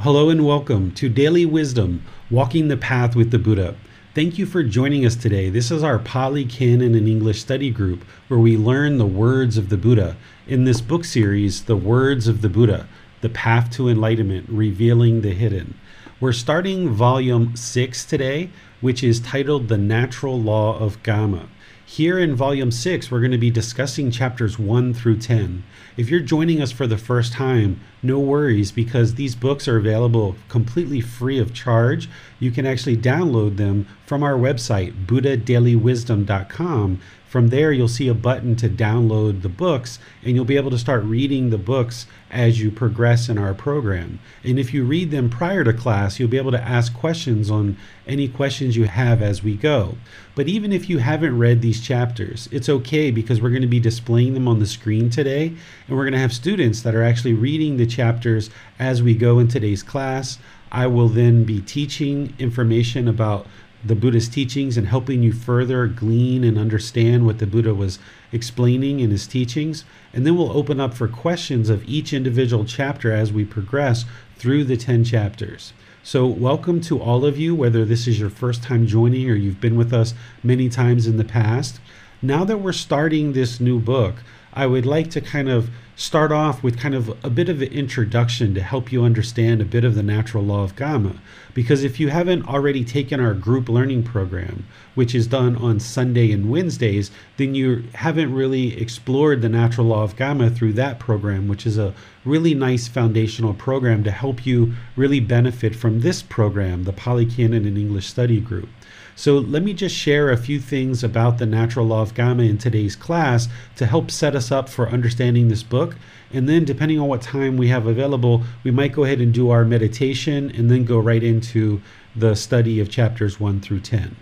Hello and welcome to Daily Wisdom Walking the Path with the Buddha. Thank you for joining us today. This is our Pali Canon and English study group where we learn the words of the Buddha. In this book series, The Words of the Buddha The Path to Enlightenment Revealing the Hidden. We're starting volume 6 today, which is titled The Natural Law of Kamma. Here in Volume 6, we're going to be discussing chapters 1 through 10. If you're joining us for the first time, no worries because these books are available completely free of charge. You can actually download them from our website, buddhadailywisdom.com. From there, you'll see a button to download the books, and you'll be able to start reading the books as you progress in our program. And if you read them prior to class, you'll be able to ask questions on any questions you have as we go. But even if you haven't read these chapters, it's okay because we're going to be displaying them on the screen today, and we're going to have students that are actually reading the chapters as we go in today's class. I will then be teaching information about the Buddha's teachings and helping you further glean and understand what the Buddha was explaining in his teachings. And then we'll open up for questions of each individual chapter as we progress through the 10 chapters. So, welcome to all of you, whether this is your first time joining or you've been with us many times in the past. Now that we're starting this new book, I would like to kind of start off with kind of a bit of an introduction to help you understand a bit of the natural law of kamma. Because if you haven't already taken our group learning program, which is done on Sunday and Wednesdays, then you haven't really explored the natural law of kamma through that program, which is a really nice foundational program to help you really benefit from this program, the Pali Canon and English Study Group. So let me just share a few things about the natural law of Kamma in today's class to help set us up for understanding this book. And then, depending on what time we have available, we might go ahead and do our meditation and then go right into the study of chapters 1 through 10.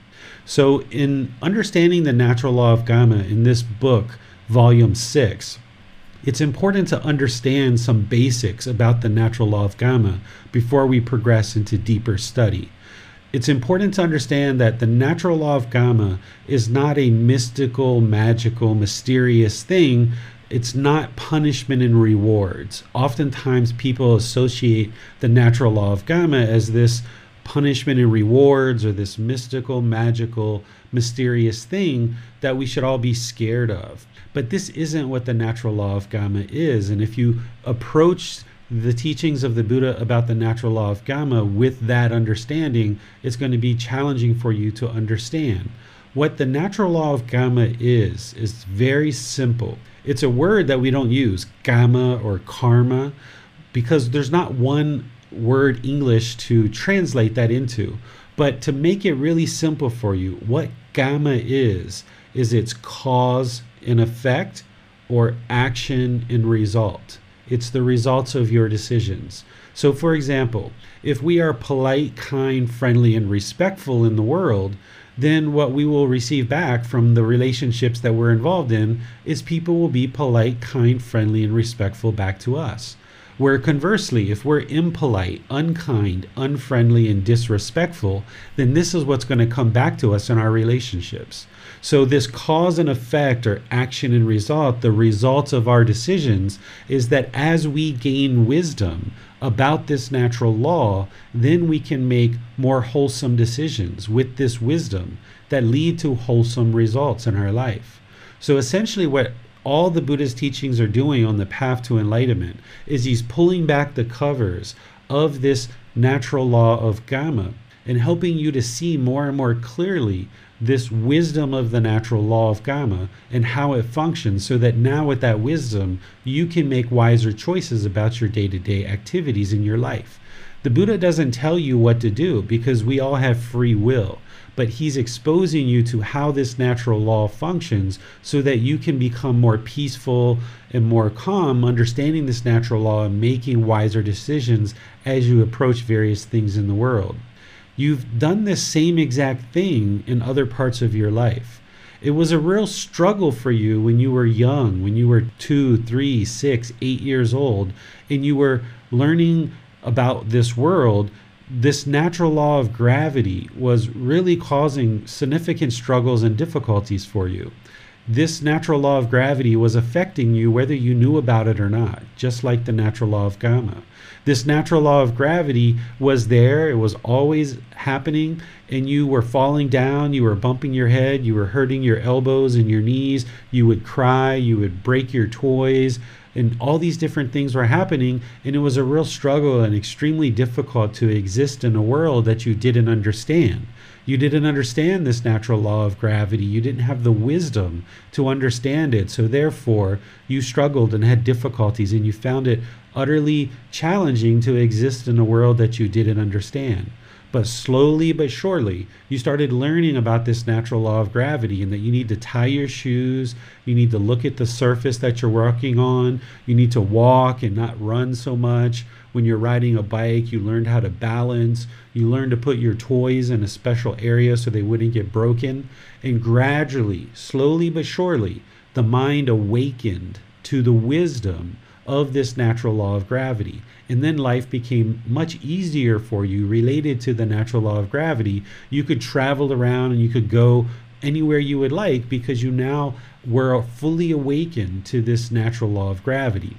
So, in understanding the natural law of Kamma in this book, volume 6, it's important to understand some basics about the natural law of Kamma before we progress into deeper study it's important to understand that the natural law of Kamma is not a mystical, magical, mysterious thing. It's not punishment and rewards. Oftentimes, people associate the natural law of Kamma as this punishment and rewards or this mystical, magical, mysterious thing that we should all be scared of. But this isn't what the natural law of Kamma is. And if you approach the teachings of the Buddha about the natural law of Kamma with that understanding, it's going to be challenging for you to understand. What the natural law of Kamma is, is very simple. It's a word that we don't use, Kamma or karma, because there's not one word English to translate that into. But to make it really simple for you, what Kamma is, is its cause and effect or action and result. It's the results of your decisions. So, for example, if we are polite, kind, friendly, and respectful in the world, then what we will receive back from the relationships that we're involved in is people will be polite, kind, friendly, and respectful back to us. Where conversely, if we're impolite, unkind, unfriendly, and disrespectful, then this is what's going to come back to us in our relationships. So, this cause and effect or action and result, the results of our decisions, is that as we gain wisdom about this natural law, then we can make more wholesome decisions with this wisdom that lead to wholesome results in our life. So, essentially, what all the Buddha's teachings are doing on the path to enlightenment is he's pulling back the covers of this natural law of Kamma and helping you to see more and more clearly this wisdom of the natural law of Kamma and how it functions so that now with that wisdom, you can make wiser choices about your day to day activities in your life. The Buddha doesn't tell you what to do because we all have free will, but he's exposing you to how this natural law functions so that you can become more peaceful and more calm, understanding this natural law and making wiser decisions as you approach various things in the world. You've done this same exact thing in other parts of your life. It was a real struggle for you when you were young, when you were two, three, six, eight years old, and you were learning about this world. This natural law of gravity was really causing significant struggles and difficulties for you this natural law of gravity was affecting you whether you knew about it or not, just like the natural law of kamma. This natural law of gravity was there, it was always happening, and you were falling down, you were bumping your head, you were hurting your elbows and your knees, you would cry, you would break your toys, and all these different things were happening, and it was a real struggle and extremely difficult to exist in a world that you didn't understand. You didn't understand this natural law of gravity. You didn't have the wisdom to understand it. So, therefore, you struggled and had difficulties, and you found it utterly challenging to exist in a world that you didn't understand. But slowly but surely, you started learning about this natural law of gravity and that you need to tie your shoes, you need to look at the surface that you're walking on, you need to walk and not run so much. When you're riding a bike, you learned how to balance, you learned to put your toys in a special area so they wouldn't get broken. And gradually, slowly but surely, the mind awakened to the wisdom of this natural law of gravity. And then life became much easier for you related to the natural law of gravity. You could travel around and you could go anywhere you would like because you now were fully awakened to this natural law of gravity.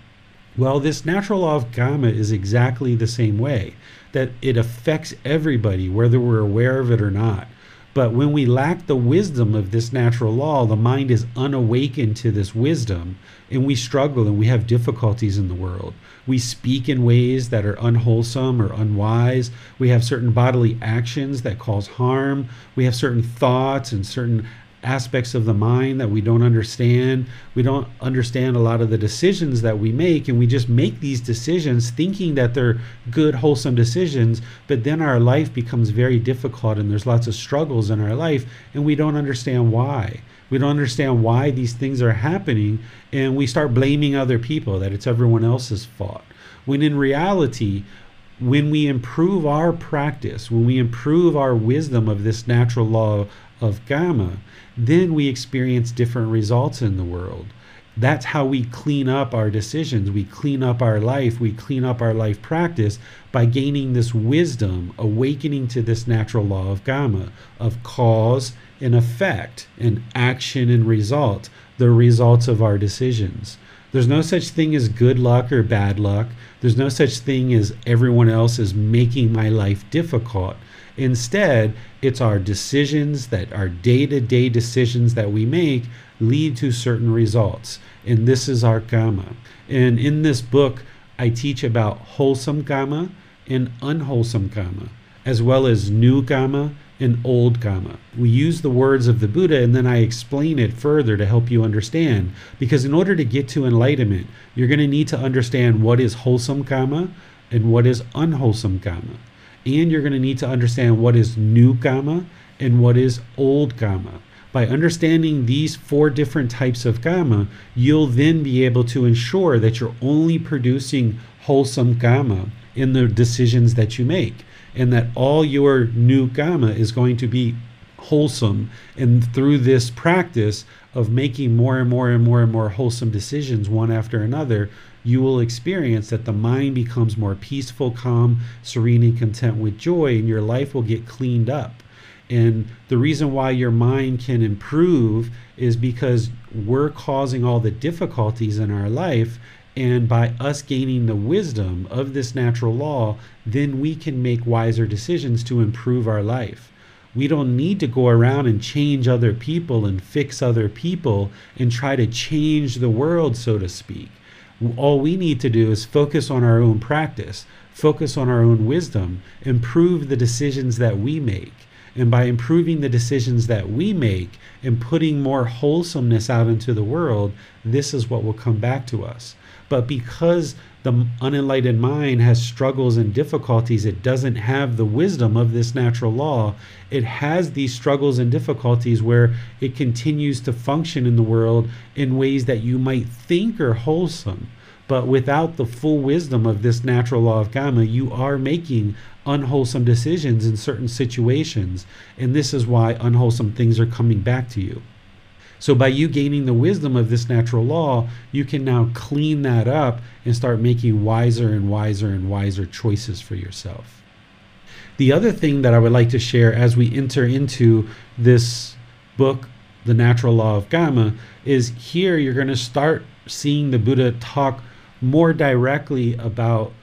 Well, this natural law of kamma is exactly the same way, that it affects everybody, whether we're aware of it or not. But when we lack the wisdom of this natural law, the mind is unawakened to this wisdom, and we struggle and we have difficulties in the world. We speak in ways that are unwholesome or unwise. We have certain bodily actions that cause harm. We have certain thoughts and certain aspects of the mind that we don't understand. We don't understand a lot of the decisions that we make, and we just make these decisions thinking that they're good, wholesome decisions, but then our life becomes very difficult and there's lots of struggles in our life, and we don't understand why. We don't understand why these things are happening, and we start blaming other people that it's everyone else's fault. When in reality, when we improve our practice, when we improve our wisdom of this natural law of kamma, then we experience different results in the world. That's how we clean up our decisions. We clean up our life. We clean up our life practice by gaining this wisdom, awakening to this natural law of kamma, of cause and effect, and action and result, the results of our decisions. There's no such thing as good luck or bad luck. There's no such thing as everyone else is making my life difficult. Instead, it's our decisions that our day to day decisions that we make lead to certain results. And this is our karma. And in this book, I teach about wholesome karma and unwholesome karma, as well as new kamma and old kamma. We use the words of the Buddha and then I explain it further to help you understand. Because in order to get to enlightenment, you're going to need to understand what is wholesome kamma and what is unwholesome kamma and you're going to need to understand what is new kamma and what is old kamma. By understanding these four different types of kamma, you'll then be able to ensure that you're only producing wholesome kamma in the decisions that you make, and that all your new kamma is going to be wholesome. And through this practice of making more and more and more and more wholesome decisions one after another, you will experience that the mind becomes more peaceful, calm, serene, and content with joy, and your life will get cleaned up. And the reason why your mind can improve is because we're causing all the difficulties in our life. And by us gaining the wisdom of this natural law, then we can make wiser decisions to improve our life. We don't need to go around and change other people and fix other people and try to change the world, so to speak. All we need to do is focus on our own practice, focus on our own wisdom, improve the decisions that we make. And by improving the decisions that we make and putting more wholesomeness out into the world, this is what will come back to us. But because the unenlightened mind has struggles and difficulties, it doesn't have the wisdom of this natural law. It has these struggles and difficulties where it continues to function in the world in ways that you might think are wholesome. But without the full wisdom of this natural law of karma, you are making unwholesome decisions in certain situations. And this is why unwholesome things are coming back to you. So, by you gaining the wisdom of this natural law, you can now clean that up and start making wiser and wiser and wiser choices for yourself. The other thing that I would like to share as we enter into this book, The Natural Law of Karma, is here you're going to start seeing the Buddha talk more directly about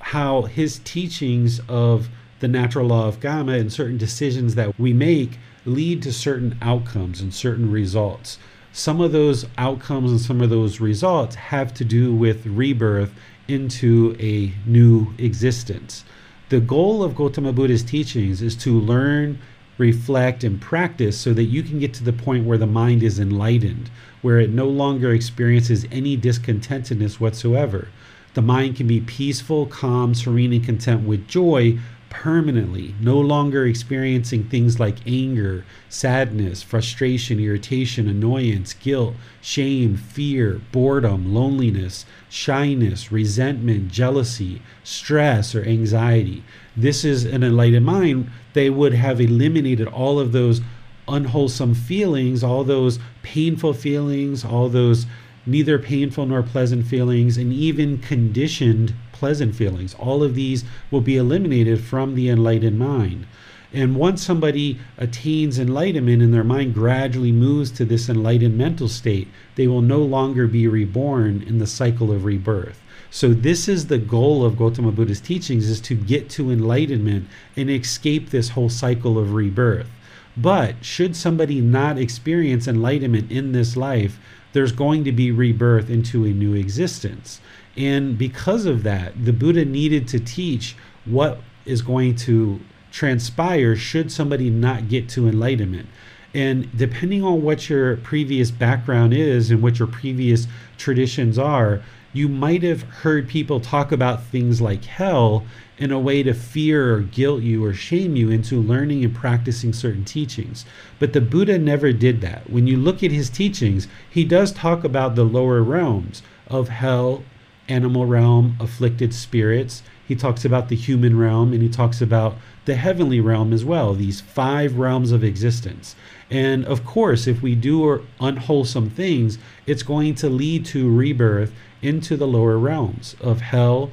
how his teachings of the natural law of karma and certain decisions that we make lead to certain outcomes and certain results. Some of those outcomes and some of those results have to do with rebirth into a new existence. The goal of Gautama Buddha's teachings is to learn, reflect, and practice so that you can get to the point where the mind is enlightened, where it no longer experiences any discontentedness whatsoever. The mind can be peaceful, calm, serene, and content with joy permanently, no longer experiencing things like anger, sadness, frustration, irritation, annoyance, guilt, shame, fear, boredom, loneliness, shyness, resentment, jealousy, stress, or anxiety. This is an enlightened mind. They would have eliminated all of those unwholesome feelings, all those painful feelings, all those neither painful nor pleasant feelings, and even conditioned pleasant feelings. All of these will be eliminated from the enlightened mind. And once somebody attains enlightenment and their mind gradually moves to this enlightened mental state, they will no longer be reborn in the cycle of rebirth. So this is the goal of Gautama Buddha's teachings is to get to enlightenment and escape this whole cycle of rebirth. But should somebody not experience enlightenment in this life, there's going to be rebirth into a new existence. And because of that, the Buddha needed to teach what is going to transpire should somebody not get to enlightenment. And depending on what your previous background is and what your previous traditions are, you might have heard people talk about things like hell in a way to fear or guilt you or shame you into learning and practicing certain teachings. But the Buddha never did that. When you look at his teachings, he does talk about the lower realms of hell, animal realm, afflicted spirits. He talks about the human realm and he talks about the heavenly realm as well, these five realms of existence. And of course, if we do unwholesome things, it's going to lead to rebirth into the lower realms of hell,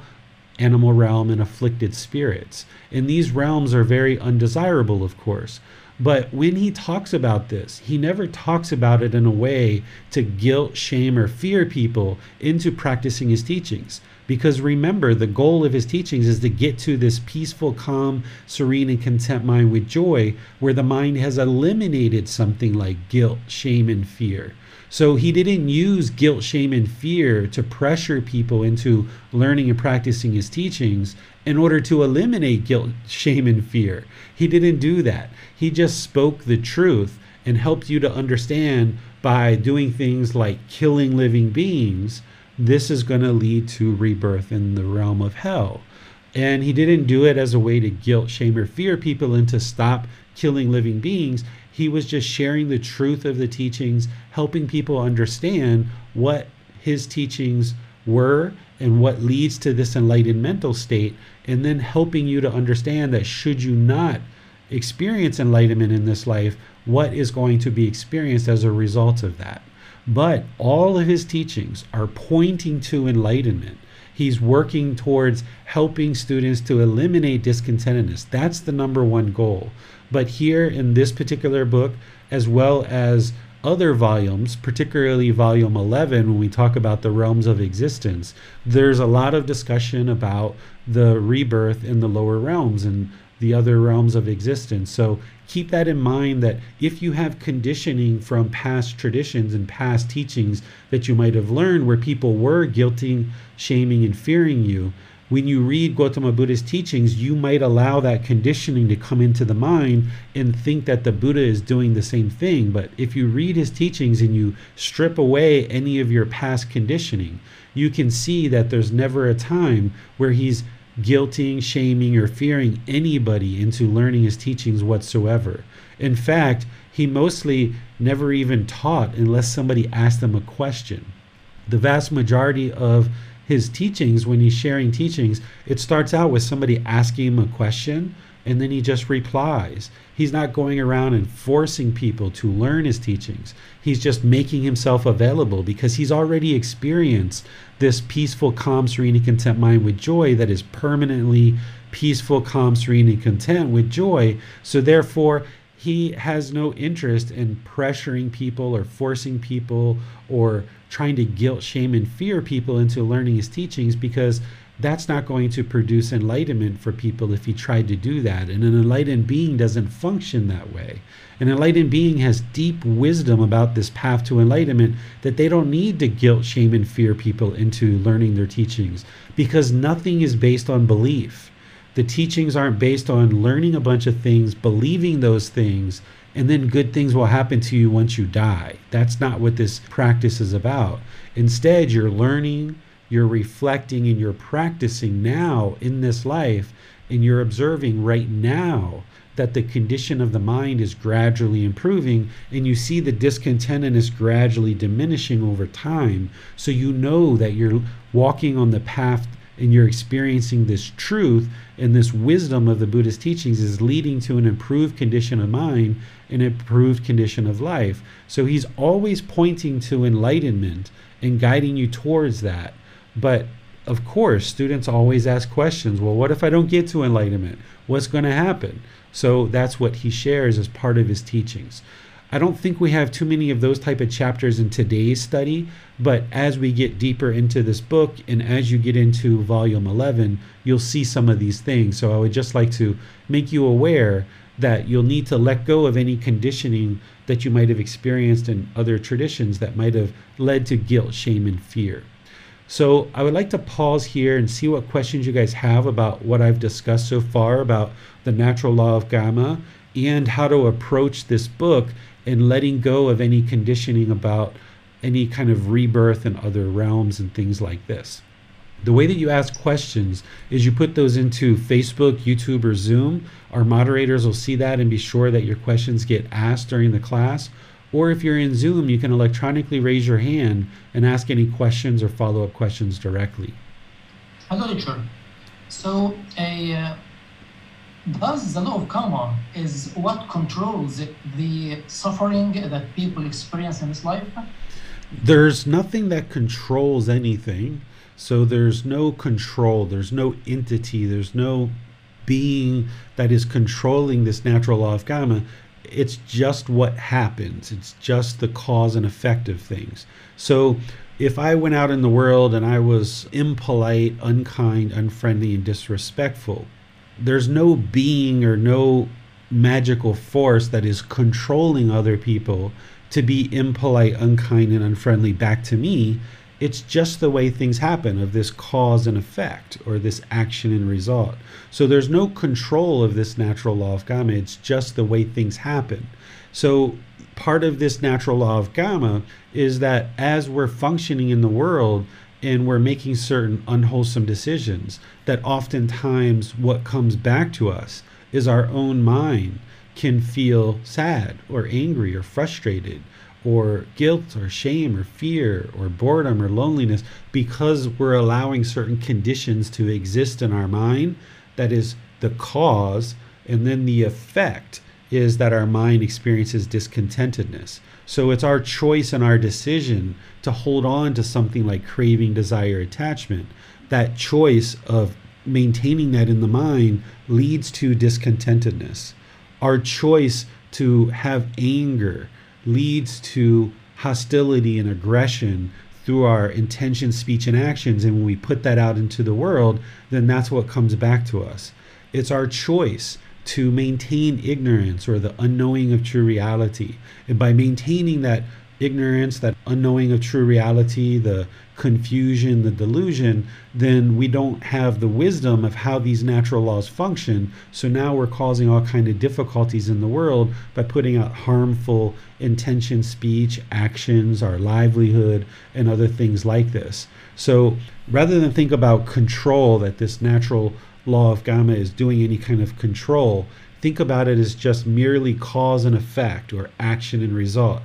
animal realm, and afflicted spirits. And these realms are very undesirable, of course. But when he talks about this, he never talks about it in a way to guilt, shame, or fear people into practicing his teachings. Because remember, the goal of his teachings is to get to this peaceful, calm, serene, and content mind with joy, where the mind has eliminated something like guilt, shame, and fear. So he didn't use guilt, shame, and fear to pressure people into learning and practicing his teachings in order to eliminate guilt, shame, and fear. He didn't do that. He just spoke the truth and helped you to understand by doing things like killing living beings. This is going to lead to rebirth in the realm of hell. And he didn't do it as a way to guilt, shame, or fear people into stop killing living beings. He was just sharing the truth of the teachings, helping people understand what his teachings were and what leads to this enlightened mental state, and then helping you to understand that should you not experience enlightenment in this life, what is going to be experienced as a result of that. But all of his teachings are pointing to enlightenment. He's working towards helping students to eliminate discontentedness. That's the number one goal. But here in this particular book, as well as other volumes, particularly volume 11, when we talk about the realms of existence, there's a lot of discussion about the rebirth in the lower realms and the other realms of existence. So keep that in mind that if you have conditioning from past traditions and past teachings that you might have learned where people were guilting, shaming, and fearing you, when you read Gautama Buddha's teachings, you might allow that conditioning to come into the mind and think that the Buddha is doing the same thing. But if you read his teachings and you strip away any of your past conditioning, you can see that there's never a time where he's guilting, shaming, or fearing anybody into learning his teachings whatsoever. In fact, he mostly never even taught unless somebody asked him a question. The vast majority of his teachings, when he's sharing teachings, it starts out with somebody asking him a question and then he just replies. He's not going around and forcing people to learn his teachings. He's just making himself available because he's already experienced this peaceful, calm, serene, and content mind with joy that is permanently peaceful, calm, serene, and content with joy. So, therefore, he has no interest in pressuring people or forcing people or trying to guilt, shame, and fear people into learning his teachings because that's not going to produce enlightenment for people if he tried to do that. And an enlightened being doesn't function that way. An enlightened being has deep wisdom about this path to enlightenment that they don't need to guilt, shame, and fear people into learning their teachings because nothing is based on belief. The teachings aren't based on learning a bunch of things, believing those things, and then good things will happen to you once you die. That's not what this practice is about. Instead, you're learning, you're reflecting, and you're practicing now in this life, and you're observing right now that the condition of the mind is gradually improving and you see the discontentedness gradually diminishing over time. So you know that you're walking on the path and you're experiencing this truth and this wisdom of the Buddhist teachings is leading to an improved condition of mind, an improved condition of life. So he's always pointing to enlightenment and guiding you towards that. But of course, students always ask questions. Well, what if I don't get to enlightenment? What's going to happen? So that's what he shares as part of his teachings. I don't think we have too many of those type of chapters in today's study, but as we get deeper into this book and as you get into volume 11, you'll see some of these things. So I would just like to make you aware that you'll need to let go of any conditioning that you might have experienced in other traditions that might have led to guilt, shame, and fear. So I would like to pause here and see what questions you guys have about what I've discussed so far about the natural law of Karma and how to approach this book and letting go of any conditioning about any kind of rebirth in other realms and things like this. The way that you ask questions is you put those into Facebook, YouTube, or Zoom. Our moderators will see that and be sure that your questions get asked during the class. Or if you're in Zoom, you can electronically raise your hand and ask any questions or follow up questions directly. Hello, teacher. So, a uh, Thus, the law of karma is what controls the suffering that people experience in this life? There's nothing that controls anything. So there's no control, there's no entity, there's no being that is controlling this natural law of karma. It's just what happens, it's just the cause and effect of things. So if I went out in the world and I was impolite, unkind, unfriendly, and disrespectful, there's no being or no magical force that is controlling other people to be impolite, unkind, and unfriendly back to me. It's just the way things happen of this cause and effect or this action and result. So there's no control of this natural law of karma. It's just the way things happen. So part of this natural law of karma is that as we're functioning in the world, and we're making certain unwholesome decisions, that oftentimes what comes back to us is our own mind can feel sad or angry or frustrated or guilt or shame or fear or boredom or loneliness because we're allowing certain conditions to exist in our mind that is the cause and then the effect is that our mind experiences discontentedness so it's our choice and our decision to hold on to something like craving, desire, attachment. That choice of maintaining that in the mind leads to discontentedness. Our choice to have anger leads to hostility and aggression through our intention, speech, and actions. And when we put that out into the world, then that's what comes back to us. It's our choice to maintain ignorance or the unknowing of true reality. And by maintaining that ignorance, that unknowing of true reality, the confusion, the delusion, then we don't have the wisdom of how these natural laws function. So now we're causing all kind of difficulties in the world by putting out harmful intention, speech, actions, our livelihood, and other things like this. So rather than think about control, that this natural law of Kamma is doing any kind of control, think about it as just merely cause and effect or action and result.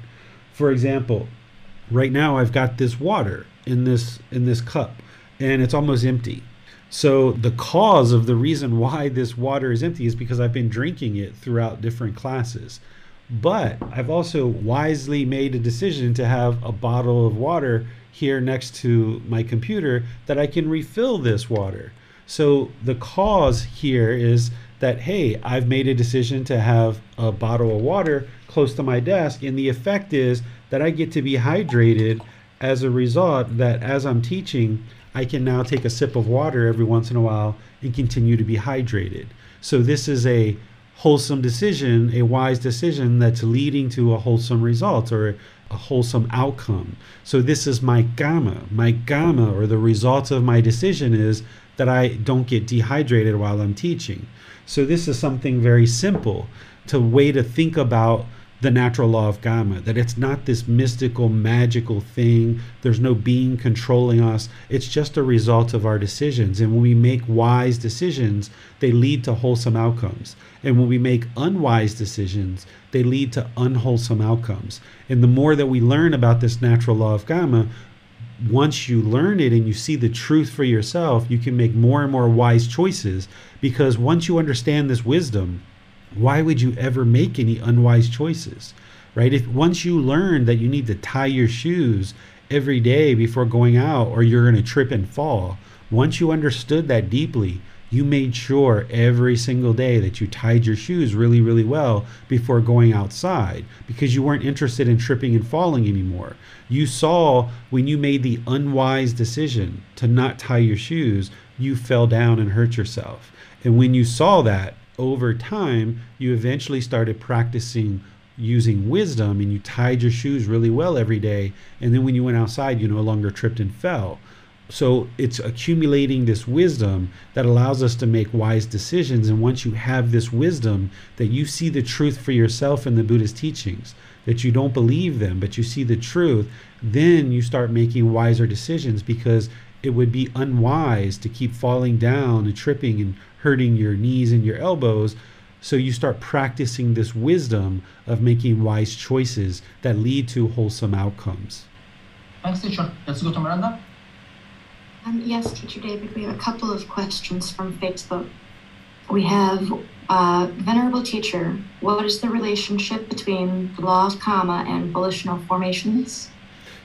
For example, right now I've got this water in this in this cup and it's almost empty. So the cause of the reason why this water is empty is because I've been drinking it throughout different classes. But I've also wisely made a decision to have a bottle of water here next to my computer that I can refill this water. So the cause here is that, hey, I've made a decision to have a bottle of water close to my desk, and the effect is that I get to be hydrated as a result that as I'm teaching, I can now take a sip of water every once in a while and continue to be hydrated. So this is a wholesome decision, a wise decision that's leading to a wholesome result or a wholesome outcome. So this is my kamma. My kamma or the result of my decision is that I don't get dehydrated while I'm teaching. So this is something very simple to way to think about the natural law of kamma that it's not this mystical magical thing. There's no being controlling us. It's just a result of our decisions. And when we make wise decisions they lead to wholesome outcomes. And when we make unwise decisions they lead to unwholesome outcomes. And the more that we learn about this natural law of kamma once you learn it and you see the truth for yourself you can make more and more wise choices because once you understand this wisdom why would you ever make any unwise choices? Right? If once you learn that you need to tie your shoes every day before going out or you're going to trip and fall, once you understood that deeply, you made sure every single day that you tied your shoes really, really well before going outside because you weren't interested in tripping and falling anymore. You saw when you made the unwise decision to not tie your shoes, you fell down and hurt yourself. And when you saw that, over time, you eventually started practicing using wisdom and you tied your shoes really well every day. And then when you went outside, you no longer tripped and fell. So it's accumulating this wisdom that allows us to make wise decisions. And once you have this wisdom, that you see the truth for yourself in the Buddhist teachings, that you don't believe them, but you see the truth, then you start making wiser decisions because it would be unwise to keep falling down and tripping and hurting your knees and your elbows. So you start practicing this wisdom of making wise choices that lead to wholesome outcomes. Thanks, teacher. Let's go to Miranda. Um, yes, teacher David, we have a couple of questions from Facebook. We have uh, Venerable Teacher, what is the relationship between the law of karma and volitional formations?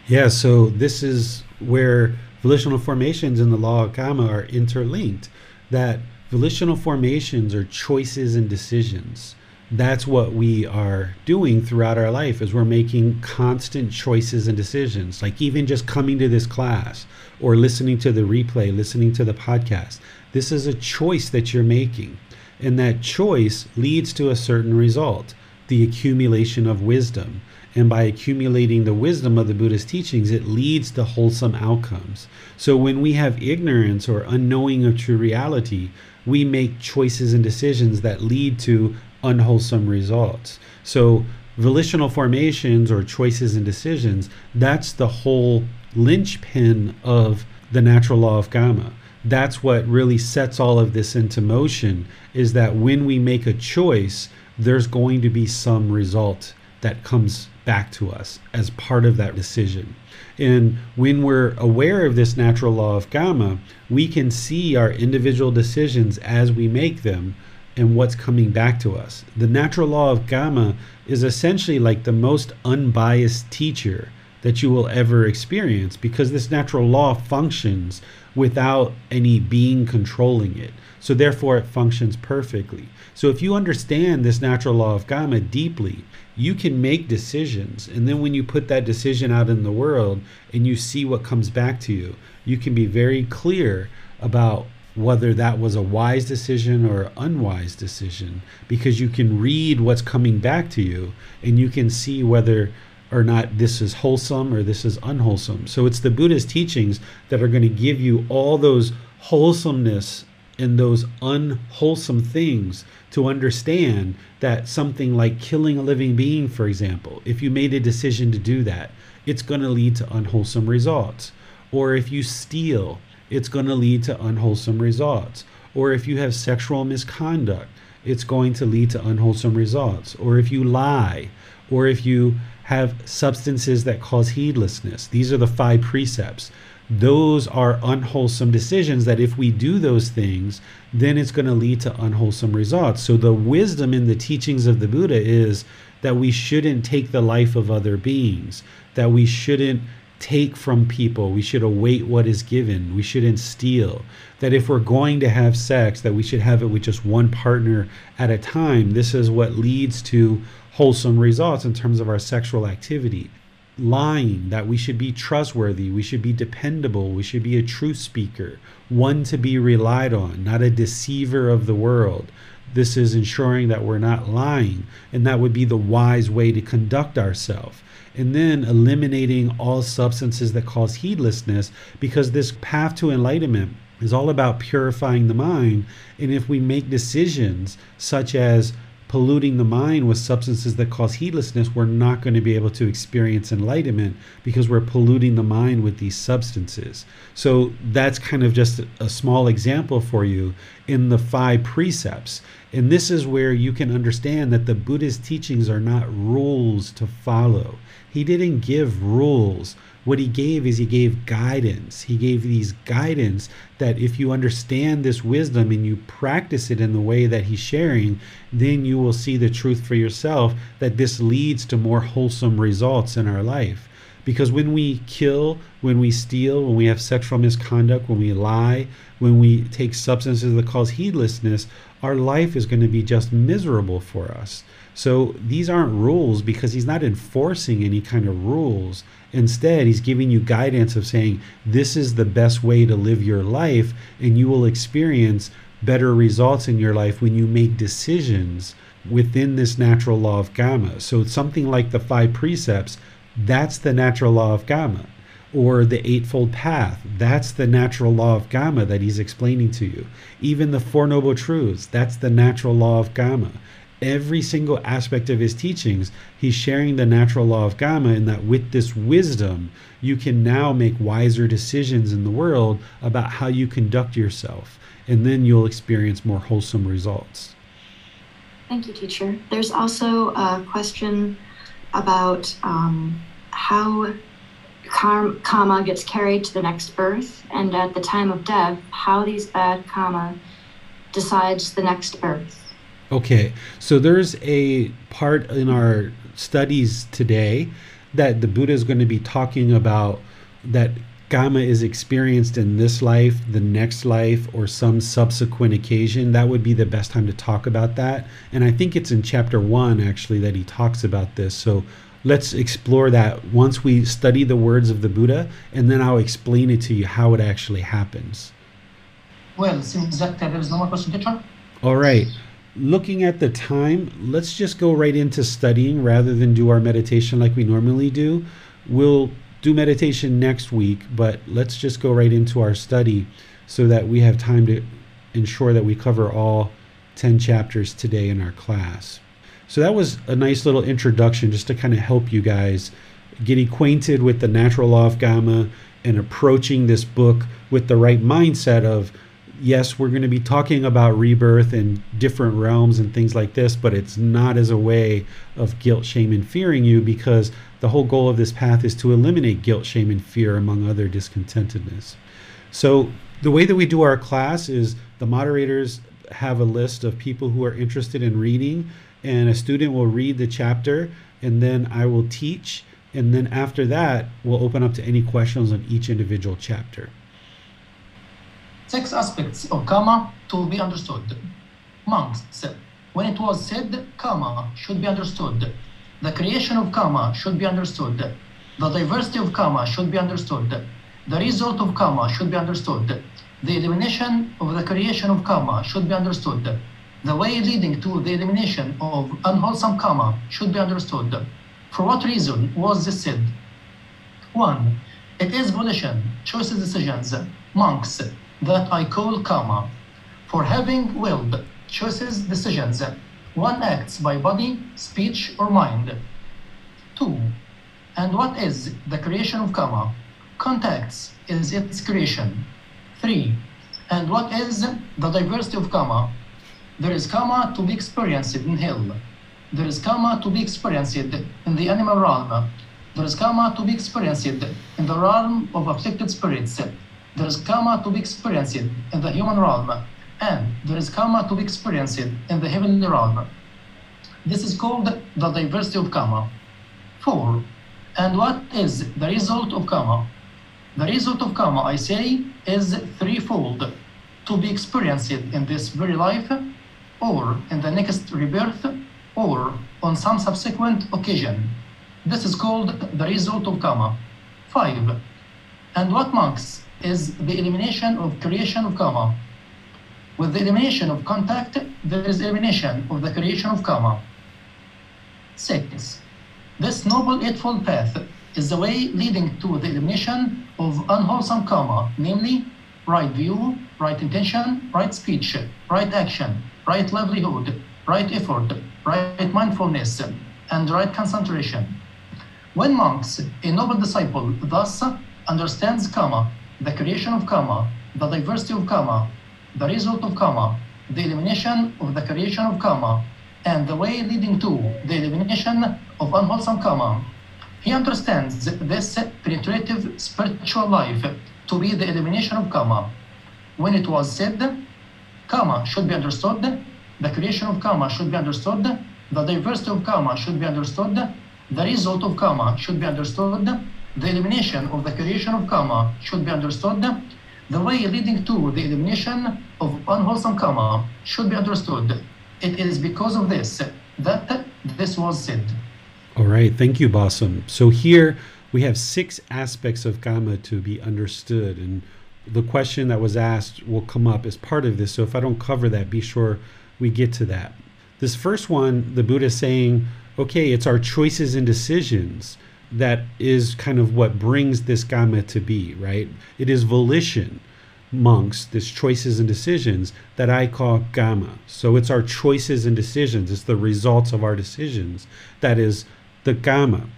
Yeah, so this is where volitional formations and the law of karma are interlinked. That volitional formations are choices and decisions that's what we are doing throughout our life is we're making constant choices and decisions. Like even just coming to this class or listening to the replay listening to the podcast this is a choice that you're making. And that choice leads to a certain result the accumulation of wisdom. And by accumulating the wisdom of the Buddhist teachings, it leads to wholesome outcomes. So when we have ignorance or unknowing of true reality, we make choices and decisions that lead to unwholesome results. So, volitional formations or choices and decisions, that's the whole linchpin of the natural law of Kamma. That's what really sets all of this into motion is that when we make a choice, there's going to be some result that comes back to us as part of that decision. And when we're aware of this natural law of Kamma, we can see our individual decisions as we make them and what's coming back to us. The natural law of Kamma is essentially like the most unbiased teacher that you will ever experience because this natural law functions without any being controlling it. So, therefore, it functions perfectly. So, if you understand this natural law of Kamma deeply, you can make decisions. And then when you put that decision out in the world and you see what comes back to you, you can be very clear about whether that was a wise decision or unwise decision because you can read what's coming back to you and you can see whether or not this is wholesome or this is unwholesome. So it's the Buddha's teachings that are going to give you all those wholesomeness and those unwholesome things to understand that something like killing a living being, for example, if you made a decision to do that, it's going to lead to unwholesome results. Or if you steal, it's going to lead to unwholesome results. Or if you have sexual misconduct, it's going to lead to unwholesome results. Or if you lie, or if you have substances that cause heedlessness. These are the five precepts. Those are unwholesome decisions that if we do those things, then it's going to lead to unwholesome results. So the wisdom in the teachings of the Buddha is that we shouldn't take the life of other beings, that we shouldn't take from people, we should await what is given, we shouldn't steal, that if we're going to have sex, that we should have it with just one partner at a time. This is what leads to wholesome results in terms of our sexual activity. Lying, that we should be trustworthy, we should be dependable, we should be a truth speaker, one to be relied on, not a deceiver of the world. This is ensuring that we're not lying, and that would be the wise way to conduct ourselves. And then eliminating all substances that cause heedlessness, because this path to enlightenment is all about purifying the mind. And if we make decisions such as polluting the mind with substances that cause heedlessness, we're not going to be able to experience enlightenment because we're polluting the mind with these substances. So that's kind of just a small example for you in the five precepts. And this is where you can understand that the Buddha's teachings are not rules to follow. He didn't give rules what he gave is he gave guidance. He gave these guidance that if you understand this wisdom and you practice it in the way that he's sharing, then you will see the truth for yourself that this leads to more wholesome results in our life. Because when we kill, when we steal, when we have sexual misconduct, when we lie, when we take substances that cause heedlessness, our life is going to be just miserable for us. So these aren't rules because he's not enforcing any kind of rules. Instead, he's giving you guidance of saying, this is the best way to live your life, and you will experience better results in your life when you make decisions within this natural law of Kamma. So, something like the five precepts, that's the natural law of Kamma. Or the Eightfold Path, that's the natural law of Kamma that he's explaining to you. Even the Four Noble Truths, that's the natural law of Kamma every single aspect of his teachings, he's sharing the natural law of Kamma, and that with this wisdom, you can now make wiser decisions in the world about how you conduct yourself, and then you'll experience more wholesome results. Thank you, teacher. There's also a question about um, how karma gets carried to the next birth, and at the time of death, how these bad karma decides the next birth. Okay, so there's a part in our studies today that the Buddha is going to be talking about that kamma is experienced in this life, the next life, or some subsequent occasion. That would be the best time to talk about that. And I think it's in chapter one actually that he talks about this. So let's explore that once we study the words of the Buddha, and then I'll explain it to you how it actually happens. Well, since that there is no more question. All right looking at the time, let's just go right into studying rather than do our meditation like we normally do. We'll do meditation next week, but let's just go right into our study so that we have time to ensure that we cover all 10 chapters today in our class. So that was a nice little introduction just to kind of help you guys get acquainted with the natural law of Kamma and approaching this book with the right mindset of yes, we're going to be talking about rebirth and different realms and things like this, but it's not as a way of guilt, shame, and fearing you because the whole goal of this path is to eliminate guilt, shame, and fear among other discontentedness. So, the way that we do our class is the moderators have a list of people who are interested in reading, and a student will read the chapter, and then I will teach. And then after that, we'll open up to any questions on each individual chapter six aspects of karma to be understood. Monks said, when it was said karma should be understood, the creation of karma should be understood, the diversity of karma should be understood, the result of karma should be understood, the elimination of the creation of karma should be understood, the way leading to the elimination of unwholesome karma should be understood, For what reason was this said? 1. It is volition, choices, decisions, monks, that I call karma. For having willed, choices, decisions, one acts by body, speech, or mind. 2. And what is the creation of karma? Contacts is its creation. 3. And what is the diversity of karma? There is karma to be experienced in hell. There is karma to be experienced in the animal realm. There is karma to be experienced in the realm of afflicted spirits. There is karma to be experienced in the human realm. And there is karma to be experienced in the heavenly realm. This is called the diversity of karma. 4. And what is the result of karma? The result of karma, I say, is threefold to be experienced in this very life, or in the next rebirth, or on some subsequent occasion. This is called the result of karma. 5. And what marks is the elimination of creation of karma. With the elimination of contact, there is elimination of the creation of karma. 6. This noble eightfold path is the way leading to the elimination of unwholesome karma, namely right view, right intention, right speech, right action, right livelihood, right effort, right mindfulness, and right concentration. When monks, a noble disciple, thus understands karma, the creation of karma, the diversity of karma, the result of karma, the elimination of the creation of karma, and the way leading to the elimination of unwholesome karma, he understands this penetrative spiritual life to be the elimination of karma. When it was said, karma should be understood, the creation of karma should be understood, the diversity of karma should be understood, the result of karma should be understood, the elimination of the creation of karma should be understood, the way leading to the elimination of unwholesome karma should be understood. It is because of this that this was said. All right, thank you, Bassam. So here we have six aspects of karma to be understood, and the question that was asked will come up as part of this. So if I don't cover that, be sure we get to that. This first one, the Buddha saying, okay, it's our choices and decisions that is kind of what brings this karma to be, right? It is volition, monks, this choices and decisions that I call karma. So it's our choices and decisions, it's the results of our decisions that is the karma.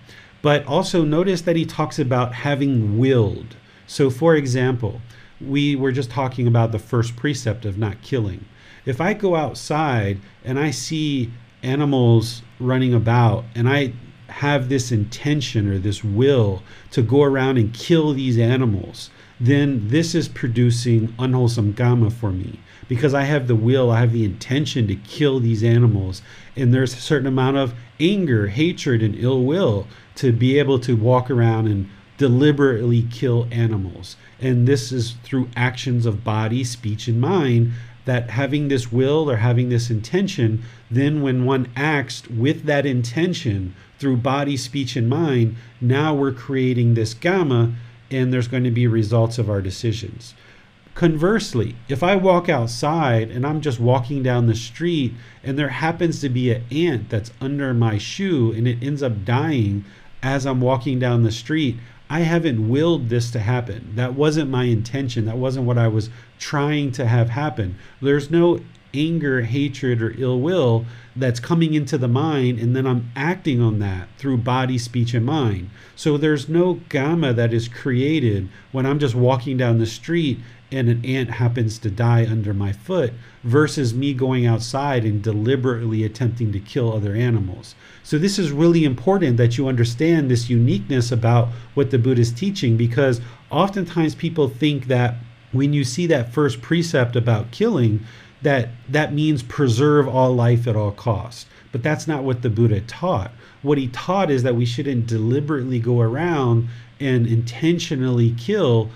But also notice that he talks about having willed. So, for example, we were just talking about the first precept of not killing. If I go outside and I see animals running about and I have this intention or this will to go around and kill these animals, then this is producing unwholesome karma for me because I have the will, I have the intention to kill these animals. And there's a certain amount of anger, hatred, and ill will to be able to walk around and deliberately kill animals. And this is through actions of body, speech, and mind that having this will or having this intention, then when one acts with that intention through body, speech, and mind, now we're creating this kamma, and there's going to be results of our decisions. Conversely, if I walk outside and I'm just walking down the street and there happens to be an ant that's under my shoe and it ends up dying as I'm walking down the street, I haven't willed this to happen. That wasn't my intention. That wasn't what I was trying to have happen. There's no anger, hatred, or ill will that's coming into the mind, and then I'm acting on that through body, speech, and mind. So there's no karma that is created when I'm just walking down the street and an ant happens to die under my foot versus me going outside and deliberately attempting to kill other animals. So, this is really important that you understand this uniqueness about what the Buddha is teaching because oftentimes people think that when you see that first precept about killing, that that means preserve all life at all costs. But that's not what the Buddha taught. What he taught is that we shouldn't deliberately go around and intentionally kill,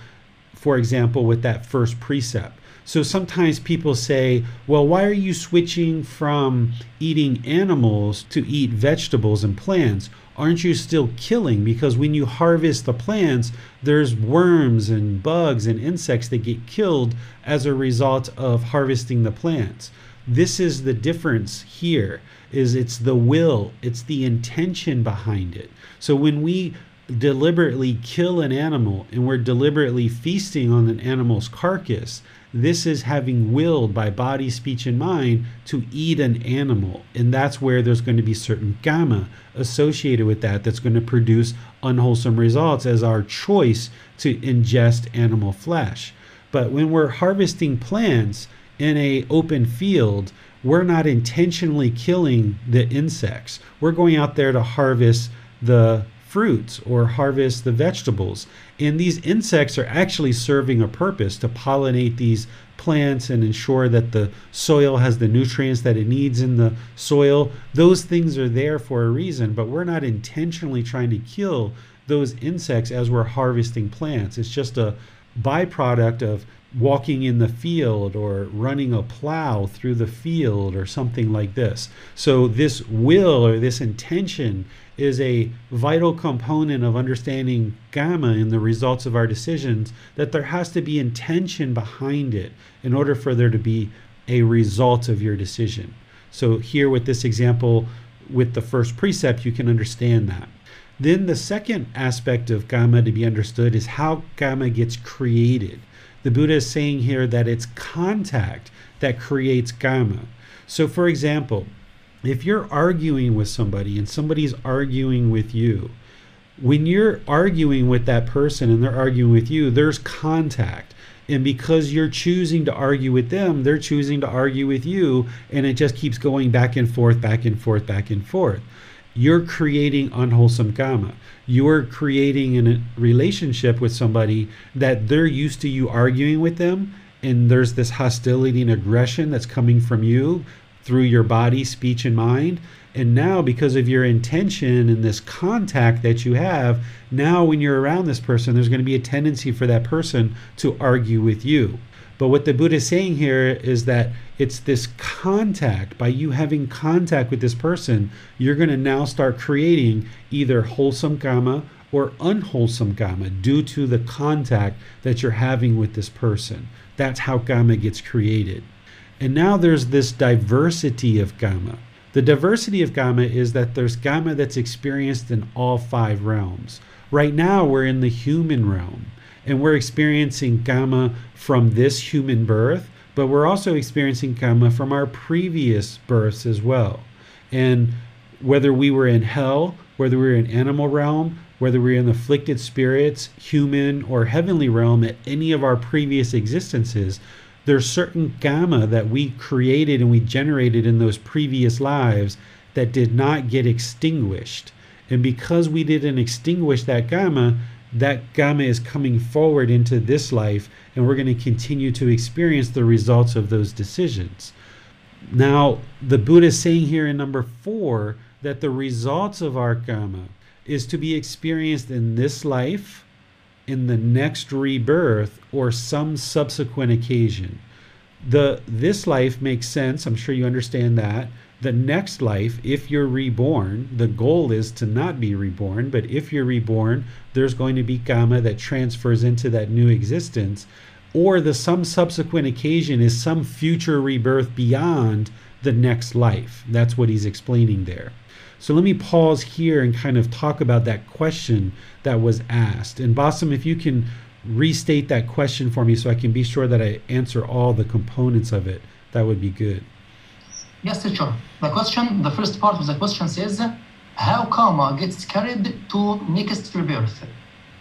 for example, with that first precept. So sometimes people say, well, why are you switching from eating animals to eat vegetables and plants? Aren't you still killing? Because when you harvest the plants, there's worms and bugs and insects that get killed as a result of harvesting the plants. this is the difference here is it's the will, it's the intention behind it. So when we deliberately kill an animal and we're deliberately feasting on an animal's carcass, this is having willed by body, speech, and mind to eat an animal. And that's where there's going to be certain kamma associated with that that's going to produce unwholesome results as our choice to ingest animal flesh. But when we're harvesting plants in a open field, we're not intentionally killing the insects. We're going out there to harvest the fruits or harvest the vegetables. And these insects are actually serving a purpose to pollinate these plants and ensure that the soil has the nutrients that it needs in the soil. Those things are there for a reason, but we're not intentionally trying to kill those insects as we're harvesting plants. It's just a byproduct of walking in the field or running a plow through the field or something like this. So, this will or this intention is a vital component of understanding kamma in the results of our decisions, that there has to be intention behind it in order for there to be a result of your decision. So, here with this example, with the first precept, you can understand that. Then, the second aspect of kamma to be understood is how kamma gets created. The Buddha is saying here that it's contact that creates kamma. So, for example, if you're arguing with somebody and somebody's arguing with you, when you're arguing with that person and they're arguing with you, there's contact. And because you're choosing to argue with them, they're choosing to argue with you. And it just keeps going back and forth, back and forth, back and forth. You're creating unwholesome karma. You're creating a relationship with somebody that they're used to you arguing with them. And there's this hostility and aggression that's coming from you through your body, speech, and mind. And now, because of your intention and this contact that you have, now when you're around this person, there's going to be a tendency for that person to argue with you. But what the Buddha is saying here is that it's this contact. By you having contact with this person, you're going to now start creating either wholesome karma or unwholesome karma due to the contact that you're having with this person. That's how karma gets created. And now there's this diversity of kamma. The diversity of kamma is that there's kamma that's experienced in all five realms. Right now, we're in the human realm and we're experiencing kamma from this human birth, but we're also experiencing kamma from our previous births as well. And whether we were in hell, whether we were in animal realm, whether we we're in afflicted spirits, human, or heavenly realm at any of our previous existences, there's certain kamma that we created and we generated in those previous lives that did not get extinguished. And because we didn't extinguish that kamma, that kamma is coming forward into this life, and we're going to continue to experience the results of those decisions. Now, the Buddha is saying here in number four that the results of our kamma is to be experienced in this life in the next rebirth or some subsequent occasion. The this life makes sense. I'm sure you understand that. The next life, if you're reborn, the goal is to not be reborn, but if you're reborn, there's going to be karma that transfers into that new existence. Or the some subsequent occasion is some future rebirth beyond the next life. That's what he's explaining there. So let me pause here and kind of talk about that question that was asked. And Bassam, if you can restate that question for me so I can be sure that I answer all the components of it, that would be good. Yes, teacher. The question, the first part of the question says, how karma gets carried to next rebirth?